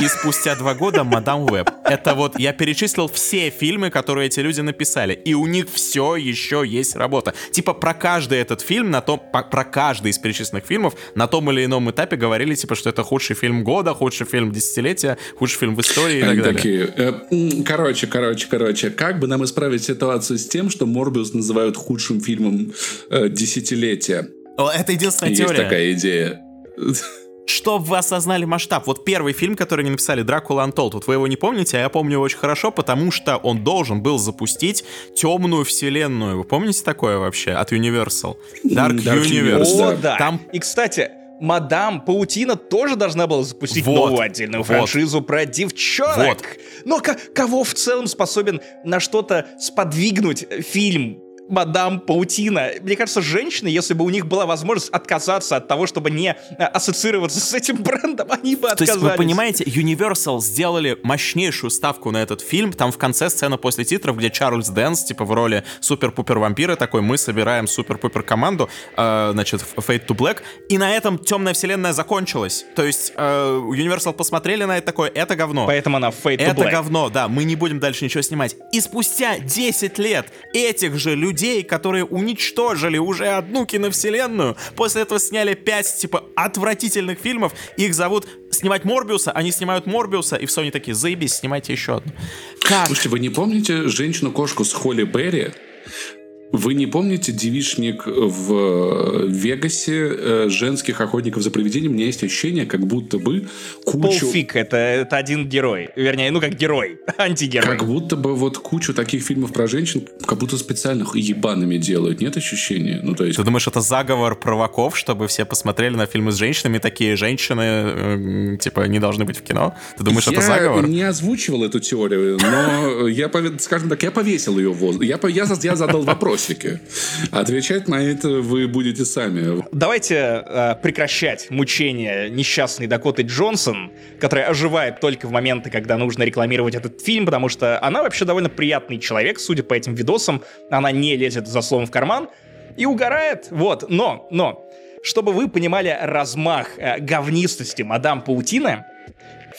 И спустя два года Мадам Веб. Это вот я перечислил все фильмы, которые эти люди написали. И у них все еще есть работа. Типа про каждый этот фильм, на том, про каждый из перечисленных фильмов на том или ином этапе говорили, типа, что это худший фильм года, худший фильм десятилетия, худший фильм в истории и Они так далее. э, короче, короче, короче, как бы нам исправить ситуацию с тем, что Морбиус называют худшим фильмом э, десятилетия? О, это единственная Есть теория. такая идея. Чтобы вы осознали масштаб. Вот первый фильм, который они написали, Дракула Untold, вот вы его не помните, а я помню его очень хорошо, потому что он должен был запустить темную вселенную. Вы помните такое вообще от Universal? Dark, Dark Universe. Universe, О, да. да. Там- И, кстати, Мадам Паутина тоже должна была запустить Вот, новую отдельную вот. франшизу про девчонок. Вот. Но к- кого в целом способен на что-то сподвигнуть фильм Мадам Паутина. Мне кажется, женщины, если бы у них была возможность отказаться от того, чтобы не э, ассоциироваться с этим брендом, они бы То отказались. есть, вы понимаете, Universal сделали мощнейшую ставку на этот фильм. Там в конце сцена после титров, где Чарльз Дэнс, типа в роли супер-пупер вампира, такой, мы собираем супер-пупер команду, э, значит, Fate to Black, и на этом темная вселенная закончилась. То есть, э, Universal посмотрели на это такое, это говно. Поэтому она Fate to Это Black. говно, да, мы не будем дальше ничего снимать. И спустя 10 лет этих же людей, которые уничтожили уже одну киновселенную, после этого сняли 5, типа, отвратительных фильмов, их зовут снимать Морбиуса, они снимают Морбиуса, и все, они такие, заебись, снимайте еще одну. Как? Слушайте, вы не помните женщину-кошку с Холли Берри? Вы не помните девичник в э, Вегасе э, женских охотников за привидением? У меня есть ощущение, как будто бы кучу... Фиг, это, это один герой. Вернее, ну как герой, антигерой. Как будто бы вот кучу таких фильмов про женщин как будто специально ебаными делают. Нет ощущения? Ну, то есть... Ты думаешь, это заговор провоков, чтобы все посмотрели на фильмы с женщинами, такие женщины, э, типа, не должны быть в кино? Ты думаешь, я это заговор? не озвучивал эту теорию, но я, скажем так, я повесил ее в воздух. Я, я, я задал вопросики. Отвечать на это вы будете сами. Давайте э, прекращать мучения несчастной Дакоты Джонсон, которая оживает только в моменты, когда нужно рекламировать этот фильм, потому что она вообще довольно приятный человек, судя по этим видосам. Она не лезет за словом в карман и угорает. Вот, но, но, чтобы вы понимали размах э, говнистости мадам Паутина,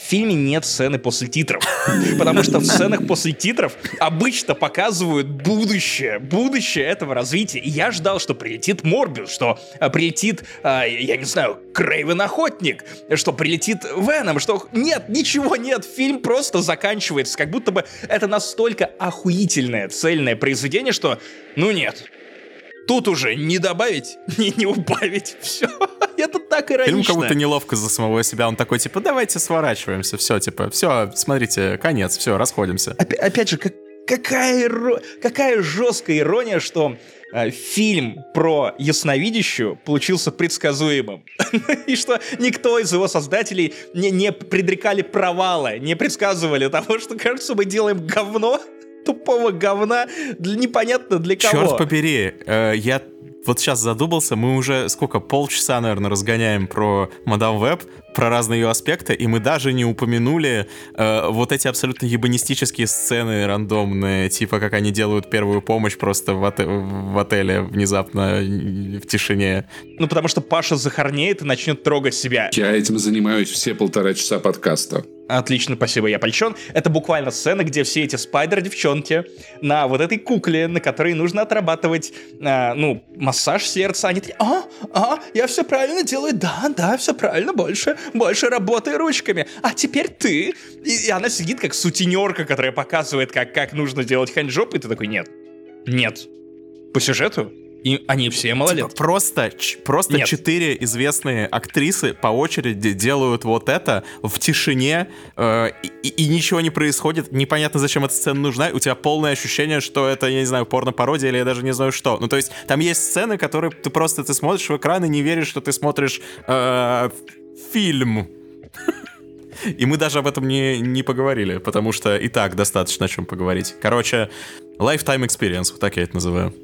фильме нет сцены после титров. Потому что в сценах после титров обычно показывают будущее, будущее этого развития. И я ждал, что прилетит Морбиус, что а, прилетит, а, я не знаю, Крейвен Охотник, что прилетит Веном, что... Нет, ничего нет, фильм просто заканчивается. Как будто бы это настолько охуительное, цельное произведение, что... Ну нет, Тут уже не добавить, не, не убавить. Все. Это так иронично. Фильм как будто неловко за самого себя. Он такой, типа, давайте сворачиваемся. Все, типа, все, смотрите, конец, все, расходимся. Опя- опять же, как- какая, иро- какая жесткая ирония, что э, фильм про ясновидящую получился предсказуемым. И что никто из его создателей не, не предрекали провала, не предсказывали того, что, кажется, мы делаем говно, тупого говна, для, непонятно для кого. Черт побери, э, я вот сейчас задумался, мы уже сколько, полчаса, наверное, разгоняем про Мадам Веб, про разные ее аспекты, и мы даже не упомянули э, вот эти абсолютно ебанистические сцены рандомные, типа как они делают первую помощь просто в, оте- в отеле внезапно в тишине. Ну, потому что Паша захарнеет и начнет трогать себя. Я этим занимаюсь все полтора часа подкаста. Отлично, спасибо, я польщен. Это буквально сцена, где все эти спайдер-девчонки на вот этой кукле, на которой нужно отрабатывать, а, ну, массаж сердца. Они такие, а, а, я все правильно делаю, да, да, все правильно, больше, больше работай ручками. А теперь ты. И, и она сидит как сутенерка, которая показывает, как, как нужно делать хэнджоп, и ты такой, нет, нет. По сюжету И они все малолетки. Типа просто, просто Нет. четыре известные актрисы по очереди делают вот это в тишине, э, и, и ничего не происходит. Непонятно, зачем эта сцена нужна. У тебя полное ощущение, что это, я не знаю, порно-пародия или я даже не знаю что. Ну, то есть, там есть сцены, которые ты просто ты смотришь в экран и не веришь, что ты смотришь э, фильм. И мы даже об этом не, не поговорили, потому что и так достаточно о чем поговорить. Короче, lifetime experience, вот так я это называю.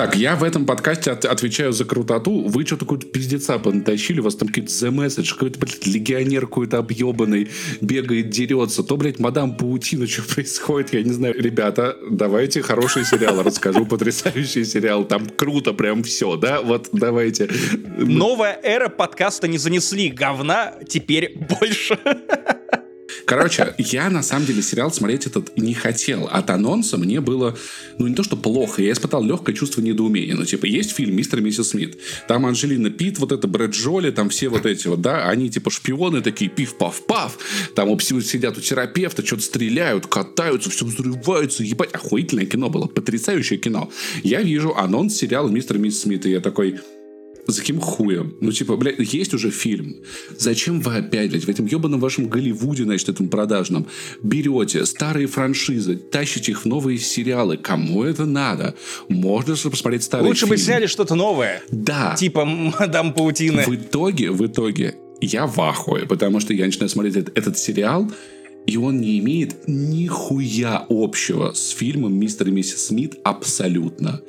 Так, я в этом подкасте от- отвечаю за крутоту. Вы что-то какой-то пиздеца понатащили. У вас там какой-то The Message, какой-то, блядь, легионер какой-то объебанный бегает, дерется. То, блядь, мадам Паутина, что происходит, я не знаю. Ребята, давайте хороший сериал расскажу. Потрясающий сериал. Там круто прям все, да? Вот давайте. Новая эра подкаста не занесли. Говна теперь больше. Короче, я на самом деле сериал смотреть этот не хотел. От анонса мне было, ну не то что плохо, я испытал легкое чувство недоумения. Ну типа есть фильм «Мистер и миссис Смит». Там Анджелина Пит, вот это Брэд Джоли, там все вот эти вот, да, они типа шпионы такие, пиф-паф-паф. Там сидят у терапевта, что-то стреляют, катаются, все взрываются. Ебать, охуительное кино было, потрясающее кино. Я вижу анонс сериала «Мистер и миссис Смит», и я такой... За каким хуем? Ну, типа, блядь, есть уже фильм. Зачем вы опять, блядь, в этом ебаном вашем Голливуде, значит, этом продажном, берете старые франшизы, тащите их в новые сериалы? Кому это надо? Можно же посмотреть старый Лучше фильм. бы сняли что-то новое. Да. Типа Мадам Паутины. В итоге, в итоге, я в ахуе, потому что я начинаю смотреть этот, этот сериал, и он не имеет нихуя общего с фильмом «Мистер и миссис Смит» абсолютно.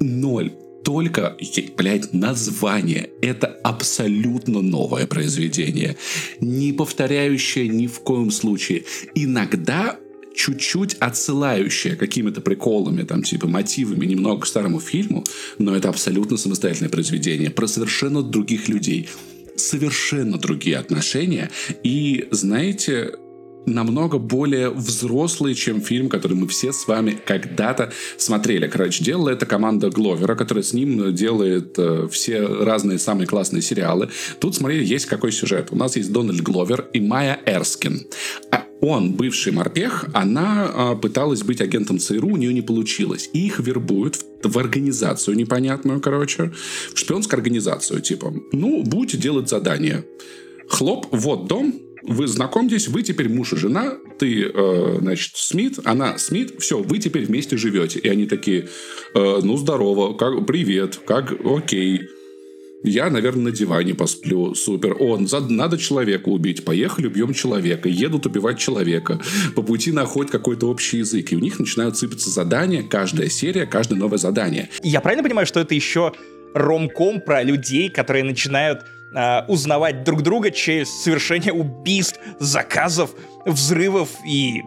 Ноль. Только, блядь, название. Это абсолютно новое произведение. Не повторяющее ни в коем случае. Иногда чуть-чуть отсылающее какими-то приколами, там, типа, мотивами немного к старому фильму, но это абсолютно самостоятельное произведение про совершенно других людей, совершенно другие отношения. И, знаете, намного более взрослый, чем фильм, который мы все с вами когда-то смотрели. Короче, делала это команда Гловера, которая с ним делает э, все разные самые классные сериалы. Тут, смотри, есть какой сюжет. У нас есть Дональд Гловер и Майя Эрскин. А он, бывший морпех, она а, пыталась быть агентом ЦРУ, у нее не получилось. И их вербуют в, в организацию непонятную, короче, в шпионскую организацию, типа, ну, будете делать задание. Хлоп, вот дом, вы знакомьтесь, вы теперь муж и жена, ты, э, значит, Смит, она Смит, все, вы теперь вместе живете. И они такие, э, ну, здорово, как, привет, как, окей. Я, наверное, на диване посплю. Супер. Он, за- надо человека убить. Поехали, убьем человека. Едут убивать человека. По пути находят какой-то общий язык. И у них начинают сыпаться задания. Каждая серия, каждое новое задание. Я правильно понимаю, что это еще ромком про людей, которые начинают а, узнавать друг друга через совершение убийств, заказов, взрывов и...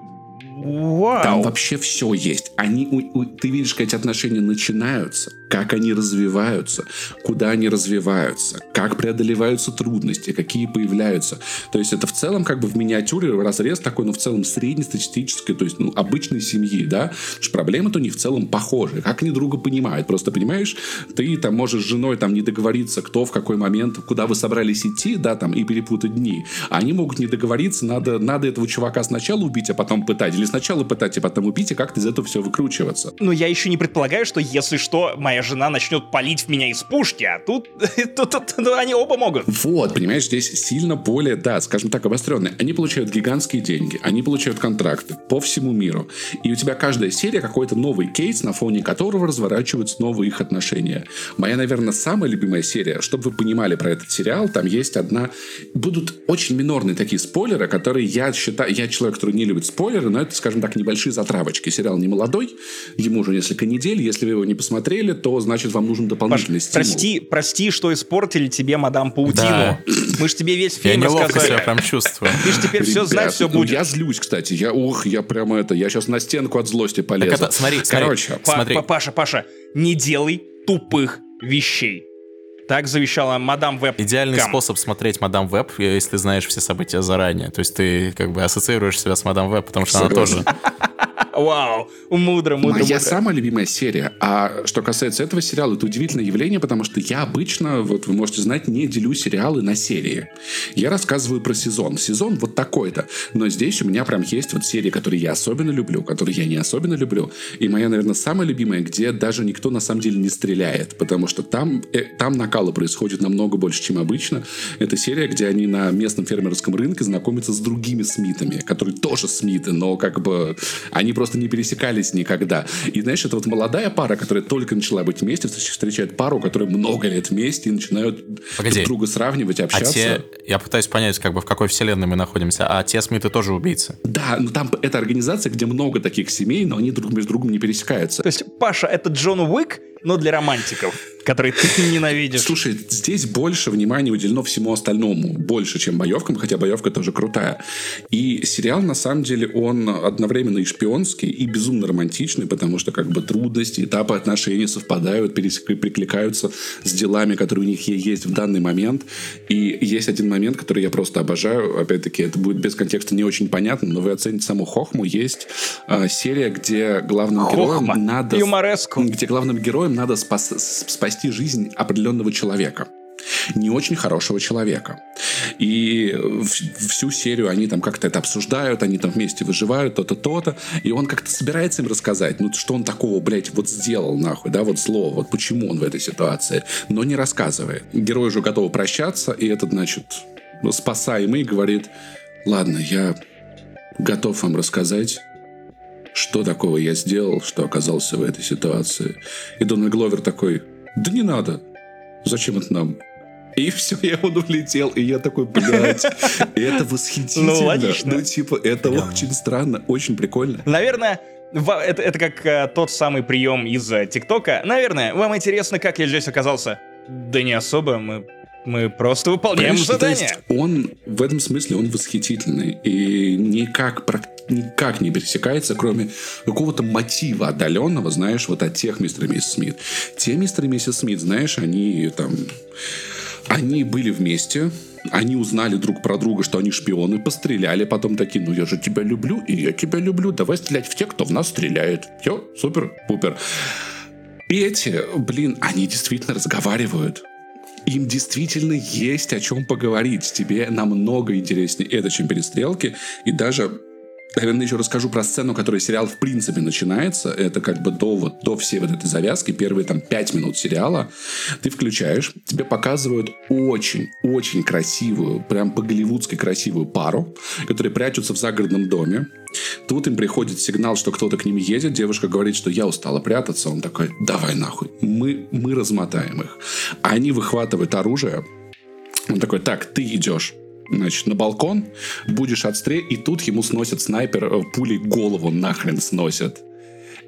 Вау! Там вообще все есть. Они, у- у- ты видишь, как эти отношения начинаются, как они развиваются, куда они развиваются, как преодолеваются трудности, какие появляются. То есть это в целом как бы в миниатюре разрез такой, но в целом среднестатистической, то есть ну, обычной семьи, да. Проблемы-то у них в целом похожи. Как они друга понимают? Просто понимаешь, ты там можешь с женой там не договориться, кто в какой момент, куда вы собрались идти, да, там, и перепутать дни. Они могут не договориться, надо, надо этого чувака сначала убить, а потом пытать. Или сначала пытать, а потом убить, и как-то из этого все выкручиваться. Но я еще не предполагаю, что если что, моя жена начнет палить в меня из пушки, а тут, тут, тут- тут они оба могут. Вот, понимаешь, здесь сильно более, да, скажем так, обостренные. Они получают гигантские деньги, они получают контракты по всему миру. И у тебя каждая серия какой-то новый кейс, на фоне которого разворачиваются новые их отношения. Моя, наверное, самая любимая серия, чтобы вы понимали про этот сериал, там есть одна... Будут очень минорные такие спойлеры, которые я считаю... Я человек, который не любит спойлеры, но это, скажем так, небольшие затравочки. Сериал не молодой, ему уже несколько недель. Если вы его не посмотрели, то, значит, вам нужен Паш, дополнительный стимул. прости, прости, что испортили тебе мадам Паутину. Да. Мы же тебе весь Я фильм неловко себя рассказали. прям чувствую. Ты же теперь все Ребят, знаешь, все ну, будет. Я злюсь, кстати. Я, ух, я прямо это, я сейчас на стенку от злости полезу. это, смотри. Короче, смотри. па- Паша, Паша, не делай тупых вещей. Так завещала мадам Веб. Идеальный Кам. способ смотреть Мадам Веб, э, если ты знаешь все события заранее. То есть ты как бы ассоциируешь себя с Мадам Веб, потому что она Согласен. тоже Вау, мудро, мудро, Моя мудро. самая любимая серия. А что касается этого сериала, это удивительное явление, потому что я обычно, вот вы можете знать, не делю сериалы на серии. Я рассказываю про сезон. Сезон вот такой-то. Но здесь у меня прям есть вот серии, которые я особенно люблю, которые я не особенно люблю. И моя, наверное, самая любимая, где даже никто на самом деле не стреляет, потому что там, э, там накала происходит намного больше, чем обычно. Это серия, где они на местном фермерском рынке знакомятся с другими Смитами, которые тоже Смиты, но как бы они просто не пересекались никогда. И знаешь, это вот молодая пара, которая только начала быть вместе, встречает пару, которая много лет вместе и начинают Погоди. друг друга сравнивать, А общаться. те, я пытаюсь понять, как бы в какой вселенной мы находимся, а те Смиты тоже убийцы. Да, но там это организация, где много таких семей, но они друг между другом не пересекаются. То есть, Паша, это Джон Уик, но для романтиков, которые ты ненавидишь. Слушай, здесь больше внимания уделено всему остальному, больше, чем боевкам, хотя боевка тоже крутая. И сериал, на самом деле, он одновременно и шпионский, и безумно романтичный, потому что как бы трудности, этапы отношений совпадают, прикликаются с делами, которые у них есть в данный момент. И есть один момент, который я просто обожаю. Опять-таки, это будет без контекста не очень понятно, но вы оцените саму Хохму. Есть э, серия, где главным Хохма. героям надо... Юмореску. Где главным героям надо спас- спасти жизнь определенного человека. Не очень хорошего человека. И всю серию они там как-то это обсуждают, они там вместе выживают, то-то, то-то. И он как-то собирается им рассказать, ну что он такого, блядь, вот сделал нахуй, да, вот зло, вот почему он в этой ситуации. Но не рассказывает. Герой уже готов прощаться, и этот, значит, ну, спасаемый говорит, ладно, я готов вам рассказать, что такого я сделал, что оказался в этой ситуации. И Дональд Гловер такой, да не надо, зачем это нам? И все, я он улетел, и я такой, блядь, это восхитительно. Ну, логично. Ну, типа, это очень странно, очень прикольно. Наверное, это, это как э, тот самый прием из э, ТикТока. Наверное, вам интересно, как я здесь оказался? Да не особо, мы, мы просто выполняем Понимаешь, то есть задание. он в этом смысле он восхитительный и никак никак не пересекается, кроме какого-то мотива отдаленного, знаешь, вот от тех мистер и миссис Смит. Те мистер и миссис Смит, знаешь, они там они были вместе, они узнали друг про друга, что они шпионы, постреляли, потом такие, ну я же тебя люблю, и я тебя люблю, давай стрелять в тех, кто в нас стреляет. Все, супер, пупер. И эти, блин, они действительно разговаривают. Им действительно есть о чем поговорить. Тебе намного интереснее это, чем перестрелки. И даже Наверное, еще расскажу про сцену, которой сериал в принципе начинается. Это как бы до, вот, до всей вот этой завязки, первые там пять минут сериала. Ты включаешь, тебе показывают очень-очень красивую, прям по-голливудски красивую пару, которые прячутся в загородном доме. Тут им приходит сигнал, что кто-то к ним едет. Девушка говорит, что я устала прятаться. Он такой, давай нахуй, мы, мы размотаем их. Они выхватывают оружие. Он такой, так, ты идешь значит, на балкон, будешь отстрелять, и тут ему сносят снайпер, э, пулей голову нахрен сносят.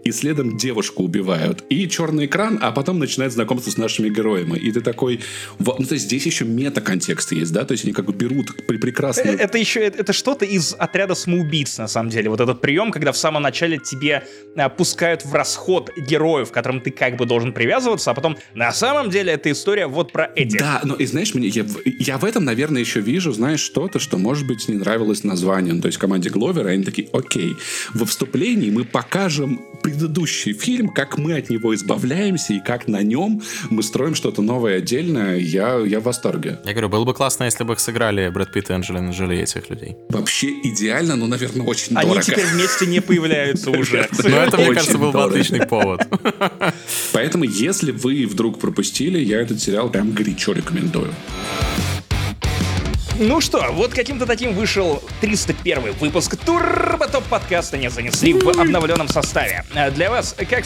И следом девушку убивают. И черный экран, а потом начинает знакомство с нашими героями. И ты такой... Ну, то есть здесь еще мета-контекст есть, да? То есть они как бы берут при прекрасно... Э, Это еще это, что-то из отряда самоубийц, на самом деле. Вот этот прием, когда в самом начале тебе а, пускают в расход героев, к которым ты как бы должен привязываться, а потом на самом деле эта история вот про этих. Да, но и знаешь, мне, я, в- я в этом, наверное, еще вижу, знаешь, что-то, что, может быть, не нравилось название. Ну, то есть команде Гловера, они такие, окей, во вступлении мы покажем предыдущий фильм, как мы от него избавляемся и как на нем мы строим что-то новое отдельное. Я, я в восторге. Я говорю, было бы классно, если бы их сыграли Брэд Питт и Анджелина Джоли этих людей. Вообще идеально, но, наверное, очень Они дорого. теперь вместе не появляются уже. Но это, мне кажется, был бы отличный повод. Поэтому, если вы вдруг пропустили, я этот сериал прям горячо рекомендую. Ну что, вот каким-то таким вышел 301 выпуск Турбо Топ подкаста не занесли в обновленном составе. А Для вас, как...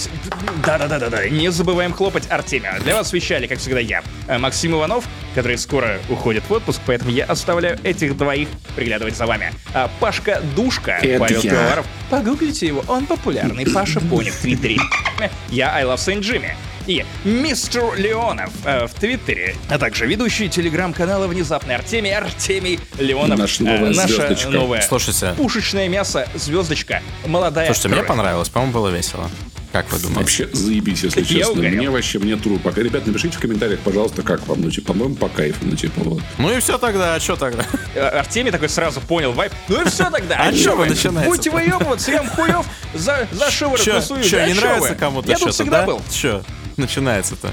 Да-да-да-да-да, не забываем хлопать Артемия. Для вас вещали, как всегда, я, а, Максим Иванов, который скоро уходит в отпуск, поэтому я оставляю этих двоих приглядывать за вами. А Пашка Душка, Это Павел я. Пивоваров. Погуглите его, он популярный, Паша Пони в Твиттере. Я I Love Saint Jimmy. И мистер Леонов э, в Твиттере, а также ведущий телеграм-канала «Внезапный Артемий» Артемий Леонов. Наша новая наша звездочка. новая Слушайте, пушечное мясо, звездочка, молодая слушайте, мне кровь. понравилось, по-моему, было весело. Как вы думаете? Вообще заебись, если Я честно. угорел. Мне вообще, мне тру. Пока, ребят, напишите в комментариях, пожалуйста, как вам. Ну, типа, по-моему, по кайфу. Ну, типа, вот. Ну и все тогда, а что тогда? Э, Артемий такой сразу понял вайп. Ну и все тогда. А чё вы начинаете-то? Будете выебываться, я вам хуев за, за шиворот насую. че, не чё нравится кому-то Я тут что-то, всегда да? был. Че, начинается-то?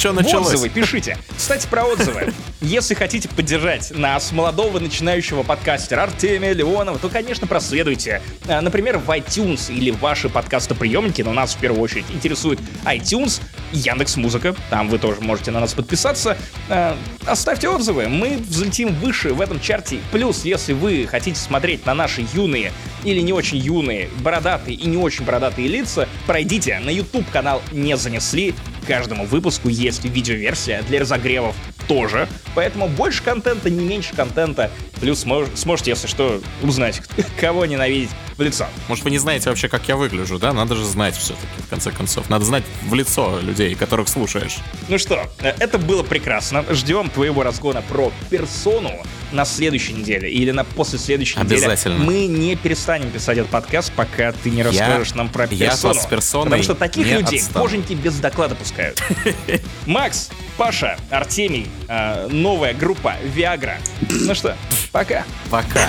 Че началось? Отзывы пишите. Кстати, про отзывы. Если хотите поддержать нас, молодого начинающего подкастера Артемия Леонова, то, конечно, проследуйте. А, Например, в iTunes или ваши подкастоприемники, но нас в первую очередь интересует iTunes, Яндекс Музыка, там вы тоже можете на нас подписаться. А, Оставьте отзывы, мы взлетим выше в этом чарте. Плюс, если вы хотите смотреть на наши юные или не очень юные, бородатые и не очень бородатые лица, пройдите на YouTube канал «Не занесли», каждому выпуску есть видеоверсия для разогревов тоже. Поэтому больше контента, не меньше контента. Плюс смож- сможете, если что, узнать, кого ненавидеть в лицо. Может, вы не знаете вообще, как я выгляжу, да? Надо же знать все-таки, в конце концов. Надо знать в лицо людей, которых слушаешь. Ну что, э, это было прекрасно. Ждем твоего разгона про персону на следующей неделе или на после следующей Обязательно. неделе. Мы не перестанем писать этот подкаст, пока ты не расскажешь нам про я персону. с персоной Потому что таких людей отстану. боженьки без доклада пускают. Макс, Паша, Артемий, э, новая группа Viagra. Ну что, пока. Пока.